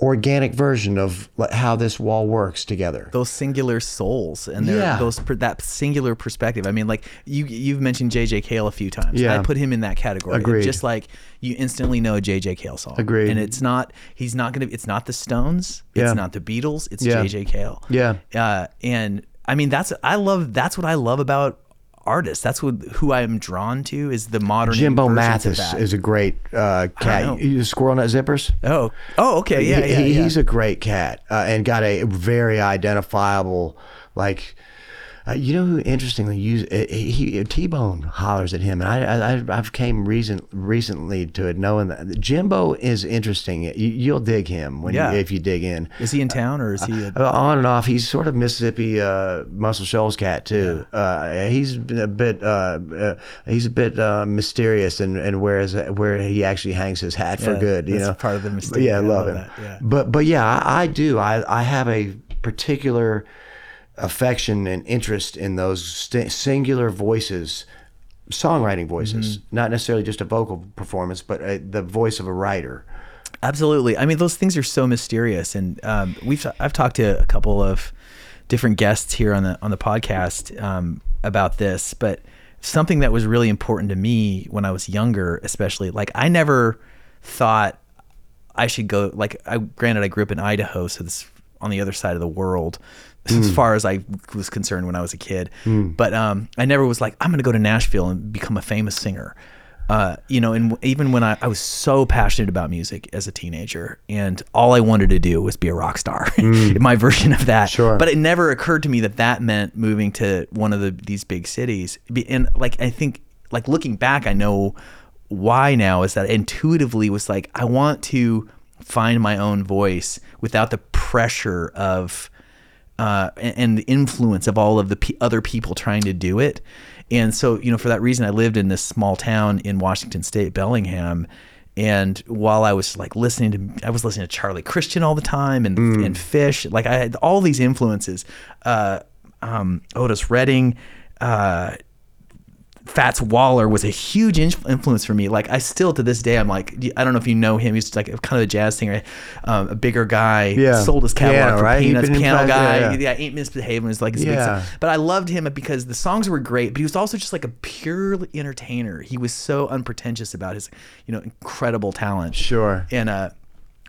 Speaker 1: organic version of how this wall works together.
Speaker 2: those singular souls and their,
Speaker 1: Yeah.
Speaker 2: those that singular perspective. I mean, like you you've mentioned JJ Cale a few times.
Speaker 1: Yeah.
Speaker 2: I put him in that category.
Speaker 1: Agreed.
Speaker 2: Just like you instantly know a JJ Cale song.
Speaker 1: Agreed.
Speaker 2: And it's not he's not gonna it's not the Stones.
Speaker 1: Yeah.
Speaker 2: It's not the Beatles. It's
Speaker 1: Yeah.
Speaker 2: JJ Cale.
Speaker 1: Yeah.
Speaker 2: Uh, and I mean that's I love that's what I love about artists. That's what who I am drawn to is the modern
Speaker 1: Jimbo
Speaker 2: Mathus
Speaker 1: is a great uh, cat. You squirrel nut zippers.
Speaker 2: oh oh okay yeah
Speaker 1: He-
Speaker 2: yeah,
Speaker 1: he-
Speaker 2: yeah.
Speaker 1: he's a great cat uh, and got a very identifiable like uh, you know who interestingly use uh, he T Bone hollers at him and I, I I've came recent recently to it knowing that Jimbo is interesting you, you'll dig him when
Speaker 2: Yeah.
Speaker 1: you, if you dig in
Speaker 2: is he in town or is he? A,
Speaker 1: uh, on and off he's sort of Mississippi uh, Muscle Shoals cat too uh, he's a bit uh, uh, he's a bit uh, mysterious and and whereas where he actually hangs his hat for good you
Speaker 2: that's
Speaker 1: know
Speaker 2: part of the mystery.
Speaker 1: yeah I
Speaker 2: I
Speaker 1: love,
Speaker 2: love
Speaker 1: him
Speaker 2: that, yeah.
Speaker 1: but but yeah, I, I do. I I have a particular affection and interest in those st- singular voices, songwriting voices,
Speaker 2: Mm-hmm.
Speaker 1: not necessarily just a vocal performance, but uh, the voice of a writer.
Speaker 2: Absolutely. I mean, those things are so mysterious, and um, we've I've talked to a couple of different guests here on the on the podcast um, about this, but something that was really important to me when I was younger, especially like I never thought I should go like I granted I grew up in Idaho, so this on the other side of the world as far as I was concerned when I was a kid. But um, I never was like I'm going to go to Nashville and become a famous singer. Uh, you know, and even when I, I was so passionate about music as a teenager, and all I wanted to do was be a rock star, my version of that.
Speaker 1: Sure.
Speaker 2: But it never occurred to me that that meant moving to one of the these big cities. And like I think, like looking back, I know why now is that intuitively was like I want to find my own voice without the pressure of uh, and, and the influence of all of the pe other people trying to do it. And so, you know, for that reason, I lived in this small town in Washington State, Bellingham. And while I was like listening to, I was listening to Charlie Christian all the time and and Phish. Like I had all these influences. Uh, um, Otis Redding, uh, Fats Waller was a huge influence for me. Like I still to this day, I'm like, I don't know if you know him. He's like kind of a jazz singer, um, a bigger guy.
Speaker 1: Yeah.
Speaker 2: sold his catalog
Speaker 1: Piano,
Speaker 2: for
Speaker 1: right?
Speaker 2: Peanuts. Piano guy.
Speaker 1: yeah,
Speaker 2: Yeah,
Speaker 1: yeah.
Speaker 2: Ain't Misbehaving was like his big song. But I loved him because the songs were great. But he was also just like a pure entertainer. He was so unpretentious about his, you know, incredible talent.
Speaker 1: Sure.
Speaker 2: And uh,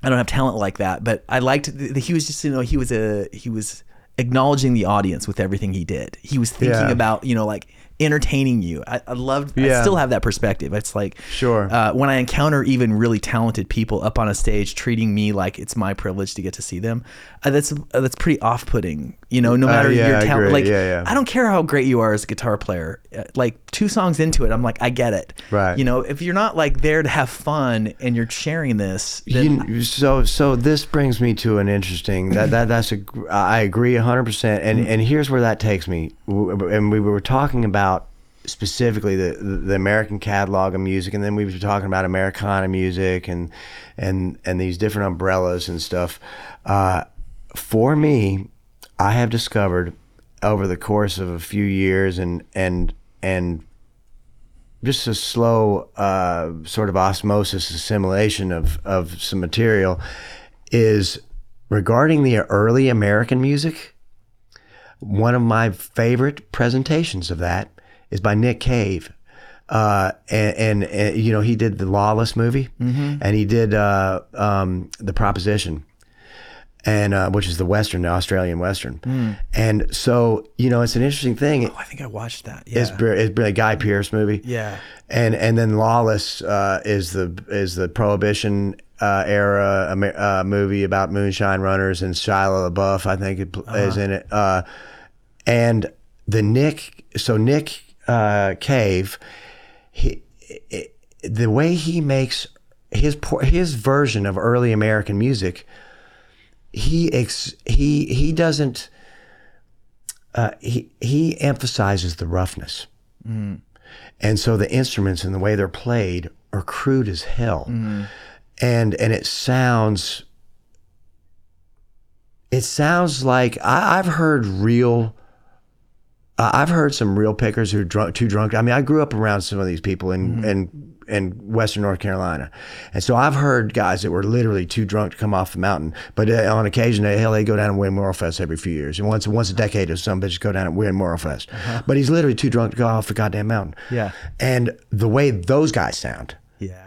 Speaker 2: I don't have talent like that, but I liked. The, he was just you know he was a he was acknowledging the audience with everything he did. He was thinking
Speaker 1: Yeah.
Speaker 2: about you know like entertaining you. I, I love. I still have that perspective. It's like
Speaker 1: Sure.
Speaker 2: uh, when I encounter even really talented people up on a stage, treating me like it's my privilege to get to see them. Uh, that's uh, that's pretty off-putting. You know, no
Speaker 1: Uh,
Speaker 2: matter
Speaker 1: yeah,
Speaker 2: your talent. Like
Speaker 1: Yeah, yeah.
Speaker 2: I don't care how great you are as a guitar player. Uh, Like two songs into it, I'm like, I get it.
Speaker 1: Right.
Speaker 2: You know, if you're not like there to have fun and you're sharing this, then
Speaker 1: You, so so this brings me to an interesting that that that's a I agree hundred percent and and here's where that takes me and we were talking about specifically the the American catalog of music and then we were talking about Americana music and and and these different umbrellas and stuff. Uh, for me, I have discovered over the course of a few years and and and just a slow uh, sort of osmosis assimilation of, of some material is regarding the early American music. One of my favorite presentations of that is by Nick Cave. Uh, and, and, and, you know, he did the Lawless movie and he did uh, um, The Proposition and uh, which is the Western, the Australian Western. And so, you know, it's an interesting thing.
Speaker 2: oh, I think I watched that. Yeah.
Speaker 1: It's, it's a Guy Pearce movie.
Speaker 2: Yeah.
Speaker 1: And and then Lawless uh, is the is the Prohibition uh, era Amer- uh, movie about moonshine runners and Shia LaBeouf I think it pl- is in it. Uh, and the Nick so Nick uh, Cave, he, i the way he makes his his version of early American music, he ex- he he doesn't. Uh, he he emphasizes the roughness. And so the instruments and the way they're played are crude as hell. And and it sounds it sounds like I, I've heard real uh, I've heard some real pickers who are drunk, too drunk. I mean, I grew up around some of these people in, in in Western North Carolina, and so I've heard guys that were literally too drunk to come off the mountain. But uh, on occasion, they, hell, they go down and win MerleFest every few years, and once once a decade, or some bitches go down and win MerleFest. But he's literally too drunk to go off the goddamn mountain.
Speaker 2: Yeah.
Speaker 1: and the way those guys sound.
Speaker 2: Yeah.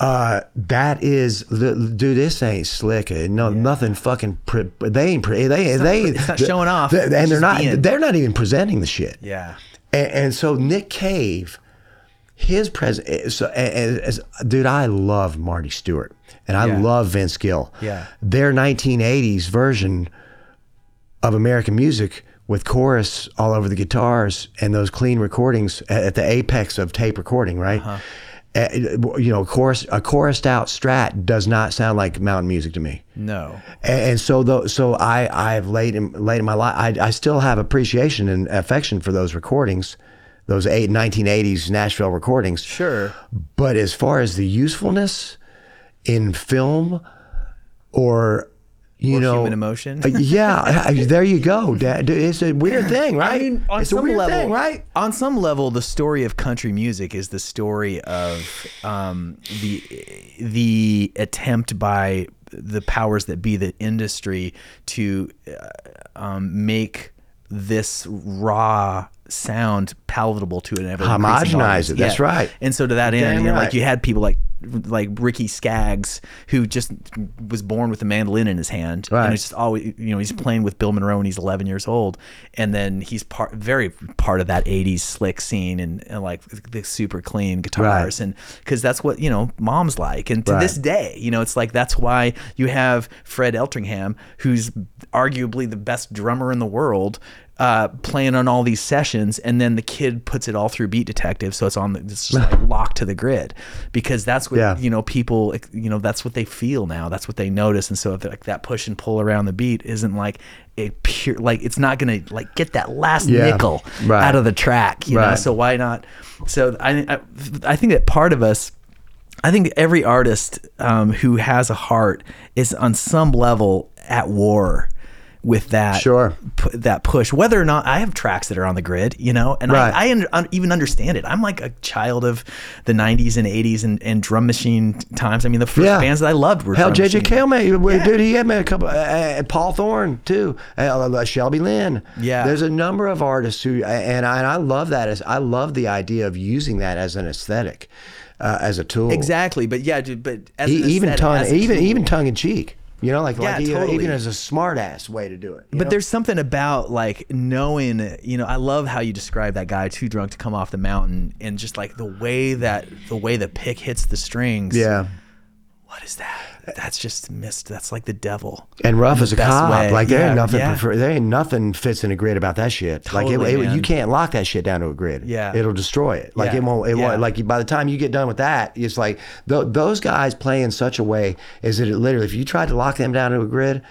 Speaker 1: Uh, that is, dude. This ain't slick. No, nothing fucking. Pre, they ain't. Pre, they they.
Speaker 2: it's not showing off.
Speaker 1: they- and they're not.
Speaker 2: being.
Speaker 1: They're not even presenting the shit.
Speaker 2: Yeah.
Speaker 1: And, and so Nick Cave, his present. So, and, as, dude, I love Marty Stuart, and I
Speaker 2: Yeah.
Speaker 1: love Vince Gill.
Speaker 2: Yeah.
Speaker 1: Their 1980s version of American music with chorus all over the guitars and those clean recordings at, at the apex of tape recording, right?
Speaker 2: Uh-huh.
Speaker 1: Uh, you know, chorus a chorused out strat does not sound like mountain music to me.
Speaker 2: No.
Speaker 1: And, and so though, so I I've late in late in my life I, I still have appreciation and affection for those recordings, those eight, 1980s Nashville recordings.
Speaker 2: Sure.
Speaker 1: But as far as the usefulness in film or you
Speaker 2: Or
Speaker 1: know
Speaker 2: human emotion.
Speaker 1: uh, yeah, I- there you go. Dad. It's a weird thing, right?
Speaker 2: I mean, on
Speaker 1: it's a
Speaker 2: some
Speaker 1: weird
Speaker 2: level,
Speaker 1: thing, right?
Speaker 2: On some level, the story of country music is the story of um, the the attempt by the powers that be, the industry, to uh, um, make this raw sound palatable to an ever
Speaker 1: Homogenize it, that's right.
Speaker 2: And so to that end, you know,
Speaker 1: right.
Speaker 2: like you had people like like Ricky Skaggs, who just was born with a mandolin in his hand,
Speaker 1: Right.
Speaker 2: and it's just always you know he's playing with Bill Monroe when he's 11 years old, and then he's part very part of that 80s slick scene and, and like the super clean guitars,
Speaker 1: Right.
Speaker 2: and because that's what you know moms like, and to
Speaker 1: Right.
Speaker 2: this day, you know it's like that's why you have Fred Eltringham, who's arguably the best drummer in the world. Uh, playing on all these sessions, and then the kid puts it all through Beat Detective, so it's on the, it's just like locked to the grid, because that's what
Speaker 1: Yeah.
Speaker 2: you know people you know that's what they feel now. That's what they notice. And so if like that push and pull around the beat isn't like a pure like it's not gonna like get that last
Speaker 1: Yeah,
Speaker 2: nickel
Speaker 1: right.
Speaker 2: out of the track you know? So why not? So I, I i think that part of us I think every artist um, who has a heart is on some level at war with that
Speaker 1: Sure.
Speaker 2: pu- that push whether or not I have tracks that are on the grid you know and
Speaker 1: Right.
Speaker 2: I, I un- un- even understand it I'm like a child of the 90s and 80s and, and drum machine times I mean the first
Speaker 1: Yeah.
Speaker 2: bands that I loved were
Speaker 1: Hell, JJ. Cale, man,
Speaker 2: Yeah.
Speaker 1: dude, he had me a couple. Uh, uh, Paul Thorn too, uh, uh, Shelby Lynne.
Speaker 2: Yeah.
Speaker 1: there's a number of artists who, and I, and I love that as I love the idea of using that as an aesthetic, uh, as a tool.
Speaker 2: exactly but yeah dude, but as
Speaker 1: E-
Speaker 2: an
Speaker 1: even tongue, even even tongue in cheek. You know, like,
Speaker 2: Yeah,
Speaker 1: like even-
Speaker 2: totally.
Speaker 1: even as a smart ass way to do it.
Speaker 2: But
Speaker 1: know?
Speaker 2: there's something about like knowing, you know, I love how you describe that guy too drunk to come off the mountain and just like the way that the way the pick hits the strings.
Speaker 1: yeah.
Speaker 2: What is that? That's just missed. That's like the devil.
Speaker 1: And rough as a cop.
Speaker 2: way.
Speaker 1: Like there
Speaker 2: Yeah,
Speaker 1: ain't nothing.
Speaker 2: yeah.
Speaker 1: prefer- there ain't nothing fits in a grid about that shit. like it,
Speaker 2: Totally,
Speaker 1: it- you can't lock that shit down to a grid.
Speaker 2: Yeah.
Speaker 1: it'll destroy it. Like
Speaker 2: Yeah,
Speaker 1: it won't. It won't. Like by the time you get done with that, it's like th- those guys play in such a way is that it literally, if you try to lock them down to a grid.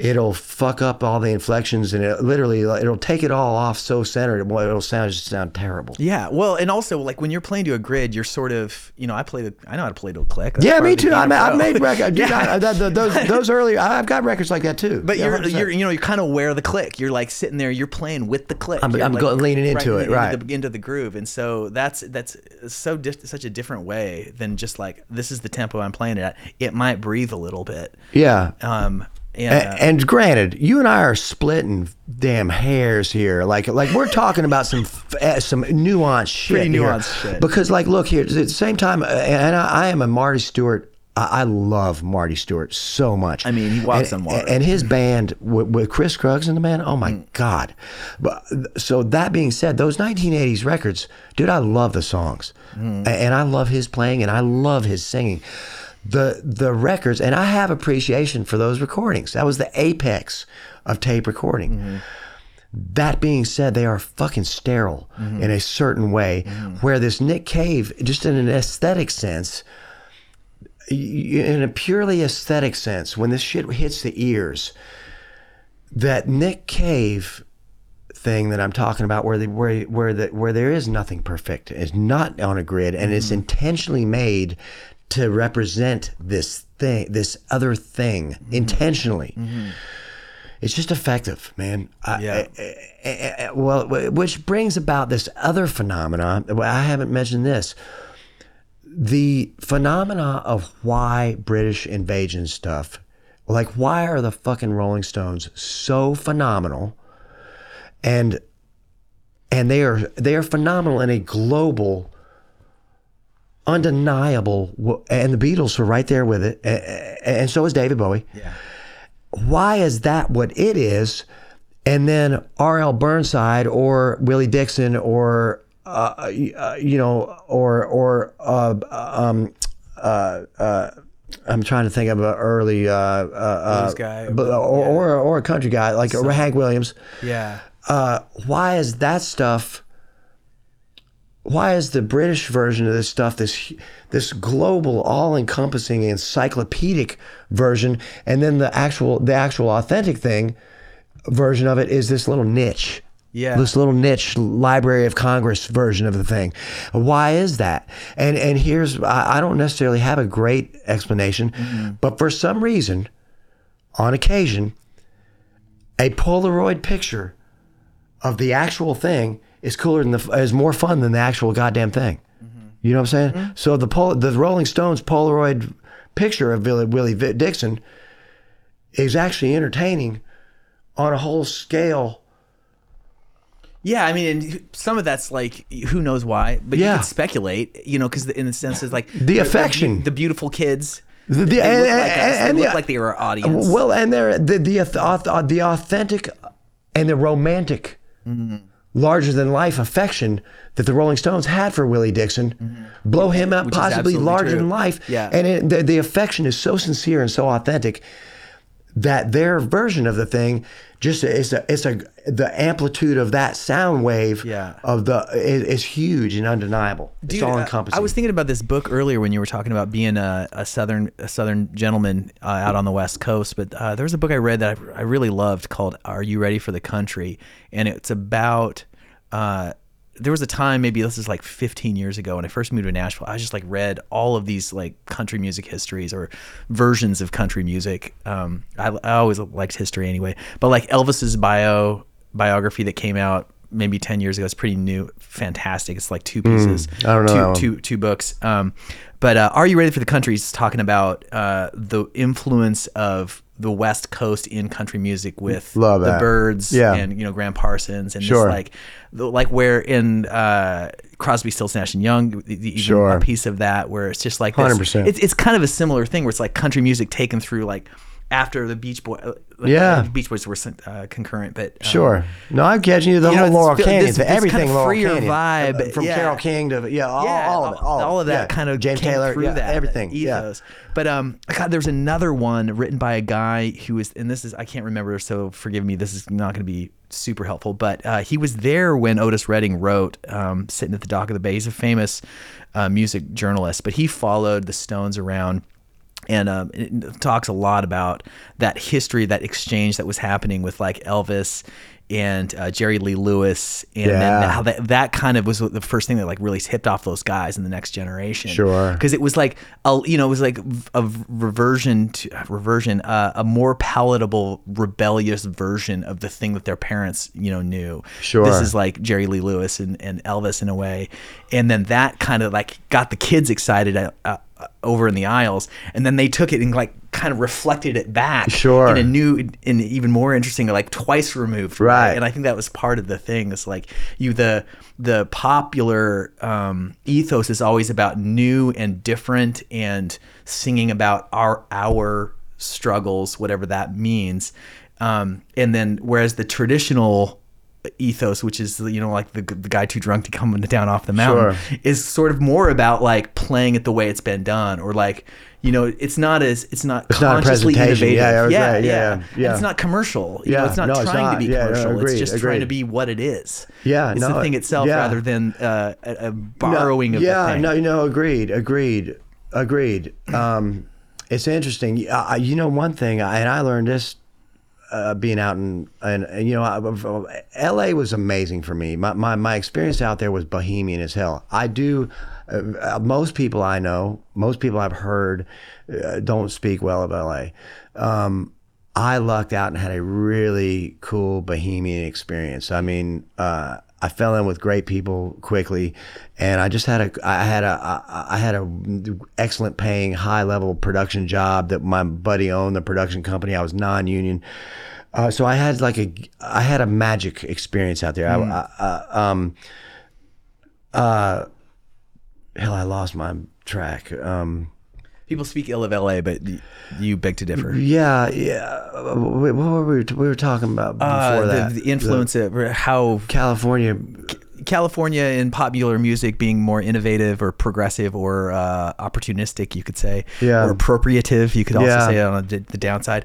Speaker 1: It'll fuck up all the inflections and it literally it'll take it all off so centered. Well, it'll sound just sound terrible.
Speaker 2: Yeah, well, and also like when you're playing to a grid, you're sort of, you know, I play the, I know how to play to a click. That's
Speaker 1: Yeah, me too. I I've made records.
Speaker 2: Yeah.
Speaker 1: I, that, the- those those early. I've got records like that too.
Speaker 2: But you're, you're, you know, you're kind of aware of the click. You're like sitting there, you're playing with the click.
Speaker 1: I'm- I'm
Speaker 2: like,
Speaker 1: go- leaning into it,
Speaker 2: into
Speaker 1: right.
Speaker 2: the, into the groove, and so that's that's so di- such a different way than just like this is the tempo I'm playing it at. It might breathe a little bit.
Speaker 1: yeah.
Speaker 2: Um, and, uh,
Speaker 1: And, granted, you and I are splitting damn hairs here. Like, like we're talking about some f- eh, some nuanced shit.
Speaker 2: Pretty
Speaker 1: here.
Speaker 2: nuanced shit.
Speaker 1: Because, like, look here. At the same time, uh, and I, I am a Marty Stuart. I I love Marty Stuart so much.
Speaker 2: I mean, he walks
Speaker 1: and,
Speaker 2: on water.
Speaker 1: And his band with, with Chris Scruggs and the man. oh
Speaker 2: Mm.
Speaker 1: my God. But so that being said, those 1980s records, dude, I love the songs,
Speaker 2: Mm.
Speaker 1: And I love his playing, and I love his singing. The the records, and I have appreciation for those recordings. That was the apex of tape recording.
Speaker 2: Mm-hmm.
Speaker 1: That being said, they are fucking sterile
Speaker 2: Mm-hmm.
Speaker 1: in a certain way. Where this Nick Cave, just in an aesthetic sense, in a purely aesthetic sense, when this shit hits the ears, that Nick Cave thing that I'm talking about, where the where where the where there is nothing perfect, is not on a grid, and
Speaker 2: Mm-hmm.
Speaker 1: it's intentionally made to represent this thing, this other thing,
Speaker 2: Mm-hmm.
Speaker 1: intentionally. Mm-hmm. It's just effective, man.
Speaker 2: Yeah.
Speaker 1: I- I- I- well, which brings about this other phenomena. Well, I haven't mentioned this. The phenomena of why British invasion stuff, like why are the fucking Rolling Stones so phenomenal, and and they are they are phenomenal in a global, undeniable. And the Beatles were right there with it, and so is David Bowie
Speaker 2: yeah.
Speaker 1: why is that what it is? And then R.L. Burnside or Willie Dixon or uh, uh, you know or or uh, um, uh, uh, I'm trying to think of an early uh, uh,
Speaker 2: Blues
Speaker 1: uh,
Speaker 2: guy,
Speaker 1: but, or, or or a country guy like Hank Williams.
Speaker 2: Yeah.
Speaker 1: Uh, why is that stuff? Why is the British version of this stuff this this global, all-encompassing, encyclopedic version, and then the actual the actual authentic thing version of it is this little niche.
Speaker 2: Yeah.
Speaker 1: This little niche Library of Congress version of the thing. Why is that? And and here's I, I don't necessarily have a great explanation, mm-hmm. but for some reason, on occasion, a Polaroid picture of the actual thing is cooler than the is more fun than the actual goddamn thing. Mm-hmm. You know what I'm saying? Mm-hmm. So the Pol- the Rolling Stones Polaroid picture of Willie, Willie Dixon is actually entertaining on a whole scale.
Speaker 2: Yeah, I mean, and some of that's like who knows why, but
Speaker 1: Yeah.
Speaker 2: you can speculate, you know, because in a sense, it's like
Speaker 1: The affection.
Speaker 2: the, beautiful kids.
Speaker 1: The-
Speaker 2: they
Speaker 1: and-
Speaker 2: look like
Speaker 1: and-
Speaker 2: They
Speaker 1: and the-
Speaker 2: like they were our audience.
Speaker 1: Well, and they're the the the authentic and the romantic, mm-hmm. Larger than life affection that the Rolling Stones had for Willie Dixon, mm-hmm. blow him up
Speaker 2: Which
Speaker 1: possibly larger
Speaker 2: true.
Speaker 1: than life.
Speaker 2: Yeah.
Speaker 1: and it, the, the affection is so sincere and so authentic that their version of the thing just it's a it's a the amplitude of that sound wave
Speaker 2: Yeah.
Speaker 1: of the is, is huge and undeniable. it's
Speaker 2: Dude,
Speaker 1: all
Speaker 2: I-
Speaker 1: encompassing.
Speaker 2: I was thinking about this book earlier when you were talking about being a, a southern a southern gentleman uh, out on the west coast. But uh, there was a book I read that I, I really loved called "Are You Ready for the Country?" and it's about. Uh, there was a time, maybe this is like 15 years ago, when I first moved to Nashville. I just like read all of these like country music histories or versions of country music. Um, I, I always liked history anyway, but like Elvis's bio biography that came out maybe 10 years ago. It's pretty new, fantastic. It's like two pieces,
Speaker 1: Hmm. I don't know that one.
Speaker 2: two, two, two books. Um, but uh, Are You Ready for the Country is talking about uh, the influence of the West Coast in country music with
Speaker 1: Love
Speaker 2: the
Speaker 1: that.
Speaker 2: Byrds
Speaker 1: Yeah.
Speaker 2: and, you know, Gram Parsons and
Speaker 1: Sure.
Speaker 2: this like, the, like where in uh, Crosby, Stills, Nash and Young, the, the, even
Speaker 1: Sure.
Speaker 2: a piece of that where it's just like
Speaker 1: 100%.
Speaker 2: It's, it's kind of a similar thing where it's like country music taken through like after the Beach Boy. uh,
Speaker 1: Yeah.
Speaker 2: the Beach Boys were uh, concurrent, but um,
Speaker 1: Sure. No, I'm catching you the
Speaker 2: You know,
Speaker 1: whole
Speaker 2: it's
Speaker 1: Laurel Canyon,
Speaker 2: this- this kind
Speaker 1: everything
Speaker 2: of
Speaker 1: Laurel
Speaker 2: freer
Speaker 1: Canyon,
Speaker 2: vibe,
Speaker 1: Uh, from
Speaker 2: yeah.
Speaker 1: Carole King to yeah, all,
Speaker 2: yeah,
Speaker 1: all of it, all,
Speaker 2: of that
Speaker 1: yeah.
Speaker 2: kind of
Speaker 1: James
Speaker 2: came
Speaker 1: Taylor,
Speaker 2: through
Speaker 1: yeah,
Speaker 2: that
Speaker 1: everything, yeah.
Speaker 2: ethos. But um, God, there's another one written by a guy who was, and this is I can't remember, so forgive me. This is not going to be super helpful, but uh, he was there when Otis Redding wrote, um, sitting at the dock of the bay. He's a famous uh, music journalist, but he followed the Stones around and um, it talks a lot about that history, that exchange that was happening with like Elvis and uh, Jerry Lee Lewis, and then
Speaker 1: Yeah.
Speaker 2: how that that kind of was the first thing that like really hipped off those guys in the next generation.
Speaker 1: Sure.
Speaker 2: because it was like a you know it was like a reversion to reversion, uh, a more palatable, rebellious version of the thing that their parents you know knew.
Speaker 1: Sure.
Speaker 2: this is like Jerry Lee Lewis and, and Elvis in a way, and then that kind of like got the kids excited. Uh, uh, over in the aisles, and then they took it and like kind of reflected it back,
Speaker 1: Sure.
Speaker 2: in a new, in even more interesting, like twice removed,
Speaker 1: Right.
Speaker 2: And I think that was part of the thing. It's like you the the popular um, ethos is always about new and different, and singing about our our struggles, whatever that means. Um, and then whereas the traditional ethos, which is you know like the, the guy too drunk to come down off the mountain,
Speaker 1: Sure.
Speaker 2: is sort of more about like playing it the way it's been done, or like you know it's not as it's not
Speaker 1: It's not
Speaker 2: consciously
Speaker 1: presentation.
Speaker 2: innovative.
Speaker 1: Yeah, right,
Speaker 2: yeah,
Speaker 1: yeah,
Speaker 2: yeah,
Speaker 1: yeah.
Speaker 2: It's not commercial. You know,
Speaker 1: Yeah,
Speaker 2: it's not
Speaker 1: no, it's
Speaker 2: trying
Speaker 1: not.
Speaker 2: to be
Speaker 1: Yeah, no,
Speaker 2: commercial. it's just trying to be what it is.
Speaker 1: Yeah,
Speaker 2: it's
Speaker 1: no,
Speaker 2: the thing itself
Speaker 1: yeah.
Speaker 2: rather than uh, a, a borrowing of
Speaker 1: yeah,
Speaker 2: the thing.
Speaker 1: no, no, agreed, agreed, agreed. Um, it's interesting. Uh, you know, one thing, and I learned this uh, being out in, and, and you know, I, L.A. was amazing for me. My, my my experience out there was bohemian as hell. I do. Uh, most people I know, most people I've heard, uh, don't speak well of L.A. Um, I lucked out and had a really cool bohemian experience. I mean, uh, I fell in with great people quickly, and I just had a I had a I had a excellent paying high level production job that my buddy owned the production company. I was non union, uh, so I had like a I had a magic experience out there. I, I, I, um, uh, hell, I lost my track. Um,
Speaker 2: People speak ill of LA, but y- you beg to differ.
Speaker 1: yeah, yeah. What were we? We were talking about before
Speaker 2: Uh,
Speaker 1: that.
Speaker 2: the, the influence of how
Speaker 1: California.
Speaker 2: California in popular music being more innovative or progressive or uh, opportunistic, you could say,
Speaker 1: Yeah.
Speaker 2: or appropriative, you could also
Speaker 1: Yeah.
Speaker 2: say on the, the downside,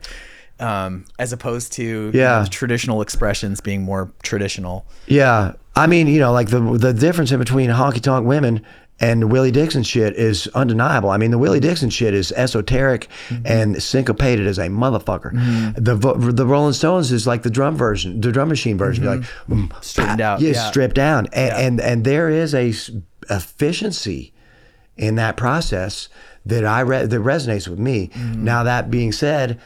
Speaker 2: um, as opposed to you
Speaker 1: Yeah.
Speaker 2: know, the traditional expressions being more traditional.
Speaker 1: Yeah, I mean, you know, like the the difference in between honky tonk women and Willie Dixon shit is undeniable. I mean, the Willie Dixon shit is esoteric mm-hmm. and syncopated as a motherfucker. Mm-hmm. The vo- the Rolling Stones is like the drum version, the drum machine version, like mm-hmm. mm,
Speaker 2: Straightened ah, out,
Speaker 1: yeah,
Speaker 2: yeah.
Speaker 1: stripped down, and, and and there is a efficiency in that process that I re- that resonates with me. Now that being said,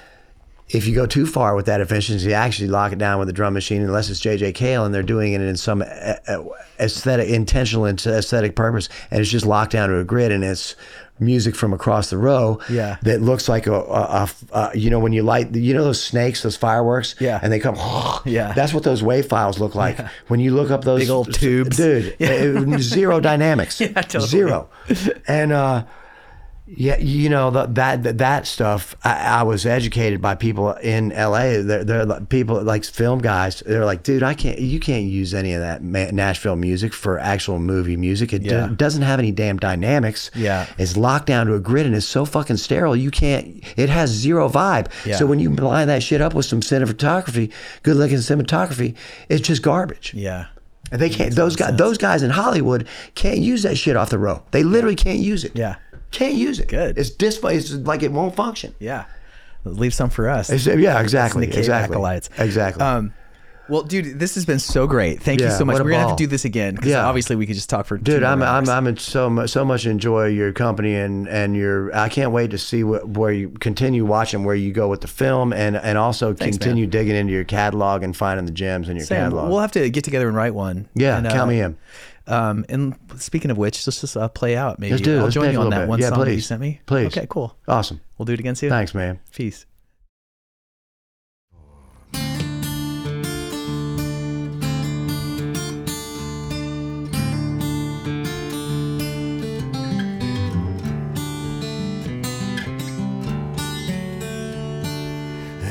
Speaker 1: if you go too far with that efficiency, actually lock it down with a drum machine, unless it's JJ Cale and they're doing it in some uh, uh, aesthetic, intentional and aesthetic purpose, and it's just locked down to a grid and it's music from across the row
Speaker 2: Yeah.
Speaker 1: that looks like a, a, a, a you know when you light you know those snakes those fireworks
Speaker 2: Yeah.
Speaker 1: and they come
Speaker 2: Yeah.
Speaker 1: that's what those wave files look like when you look up those
Speaker 2: Big old tubes.
Speaker 1: dude uh, zero dynamics
Speaker 2: Yeah, totally.
Speaker 1: zero and uh yeah, you know the, that that stuff. I, I was educated by people in L.A. They're, they're people like film guys. They're like, dude, I can't. You can't use any of that Ma- Nashville music for actual movie music. It do- doesn't have any damn dynamics.
Speaker 2: Yeah.
Speaker 1: it's locked down to a grid and it's so fucking sterile. You can't. It has zero vibe.
Speaker 2: Yeah.
Speaker 1: So when you line that shit up with some cinematography, good looking cinematography, it's just garbage.
Speaker 2: Yeah.
Speaker 1: And they can't. Those guys. Those guys in Hollywood can't use that shit off the row. They literally can't use it.
Speaker 2: Yeah.
Speaker 1: Can't use it.
Speaker 2: Good.
Speaker 1: It's display. It's like it won't function.
Speaker 2: Yeah. Leave some for us.
Speaker 1: It's- yeah, exactly. exactly.
Speaker 2: acolytes.
Speaker 1: Exactly.
Speaker 2: Um, well, dude, this has been so great. Thank you so much. We're gonna have to do this again because
Speaker 1: Yeah.
Speaker 2: obviously we could just talk for two
Speaker 1: Dude, I'm I'm. I'm in so much so much enjoy your company and and your I can't wait to see what, where you continue watching where you go with the film and and also
Speaker 2: Thanks,
Speaker 1: continue digging into your catalog and finding the gems in your
Speaker 2: Sam,
Speaker 1: catalog.
Speaker 2: we'll have to get together and write one.
Speaker 1: yeah,
Speaker 2: And, uh,
Speaker 1: count me in.
Speaker 2: Um, and speaking of which, let's just uh, play out. Maybe
Speaker 1: let's do,
Speaker 2: I'll
Speaker 1: Let's
Speaker 2: join you on that
Speaker 1: bit.
Speaker 2: one
Speaker 1: Yeah,
Speaker 2: song that you sent me.
Speaker 1: Please.
Speaker 2: Okay, cool.
Speaker 1: Awesome.
Speaker 2: We'll do it again soon.
Speaker 1: Thanks, man.
Speaker 2: Peace.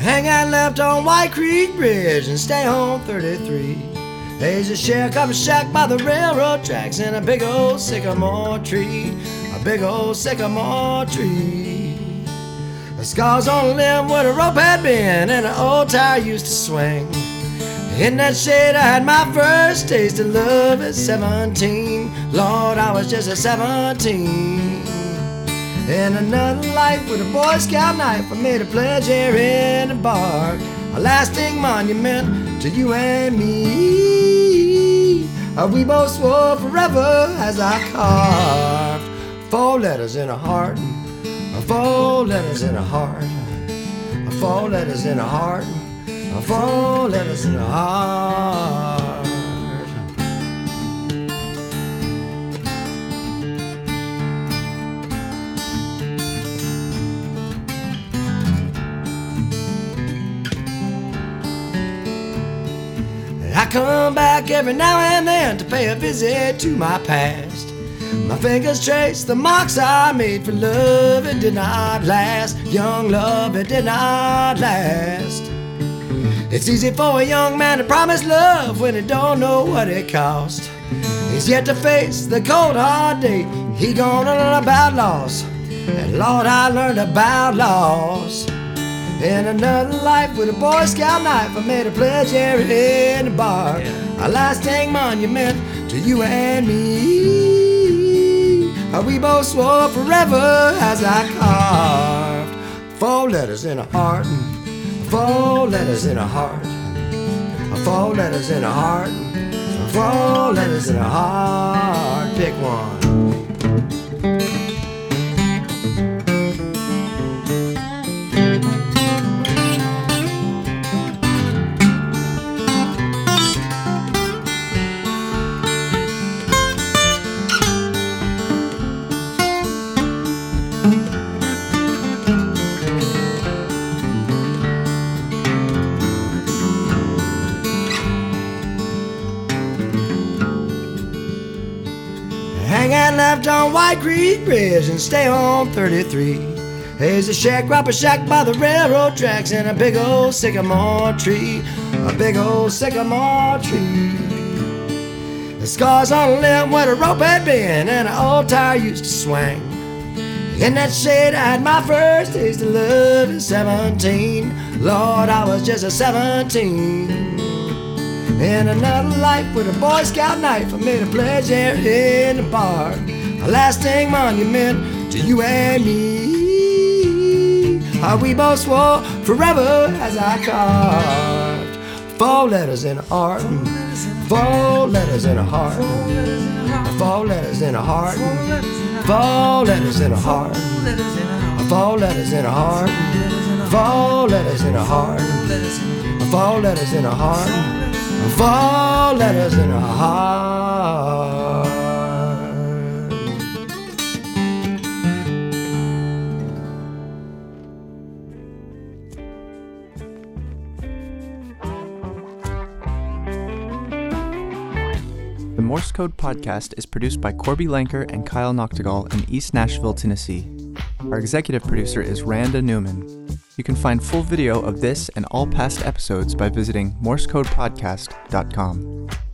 Speaker 1: Hang out left on White Creek Bridge and stay home 33. There's a sharecropper shack by the railroad tracks and a big old sycamore tree. A big old sycamore tree. The scars on the limb where the rope had been and an old tire used to swing. In that shade, I had my first taste of love at 17. Lord, I was just a 17. In another life with a Boy Scout knife, I made a pledge here in the bar. A lasting monument to you and me. Uh, We both swore forever as I carved four letters in a heart. uh, Four letters in a heart. uh, Four letters in a heart. Four letters in a heart. Come back every now and then to pay a visit to my past. My fingers trace the marks I made for love. It did not last. Young love, it did not last. It's easy for a young man to promise love when he don't know what it cost. He's yet to face the cold hard day. He gonna learn about loss. And Lord, I learned about loss. In another life with a Boy Scout knife, I made a pledge here in the bar. A lasting monument to you and me. We both swore forever as I carved four letters in a heart. Four letters in a heart. Four letters in a heart. Four letters in a heart. Pick one. Left on White Creek Bridge and stay on 33. There's a shack, sharecropper shack by the railroad tracks and a big old sycamore tree. A big old sycamore tree. The scars on the limb where the rope had been and an old tire used to swing. In that shade, I had my first taste of love at 17. Lord, I was just a 17. In another life with a Boy Scout knife, I made a pledge here in the bar. A lasting monument to you and me. How we both swore forever as I carved four letters in a heart. Four letters in a heart. Four letters in a heart. Four letters in a heart. Four letters in a heart. Four letters in a heart. Four letters in a heart. Four letters in a heart.
Speaker 3: The Morse Code podcast is produced by Korby Lenker and Kyle Noctegal in East Nashville, Tennessee. Our executive producer is Randa Newman. You can find full video of this and all past episodes by visiting morsecodepodcast.com.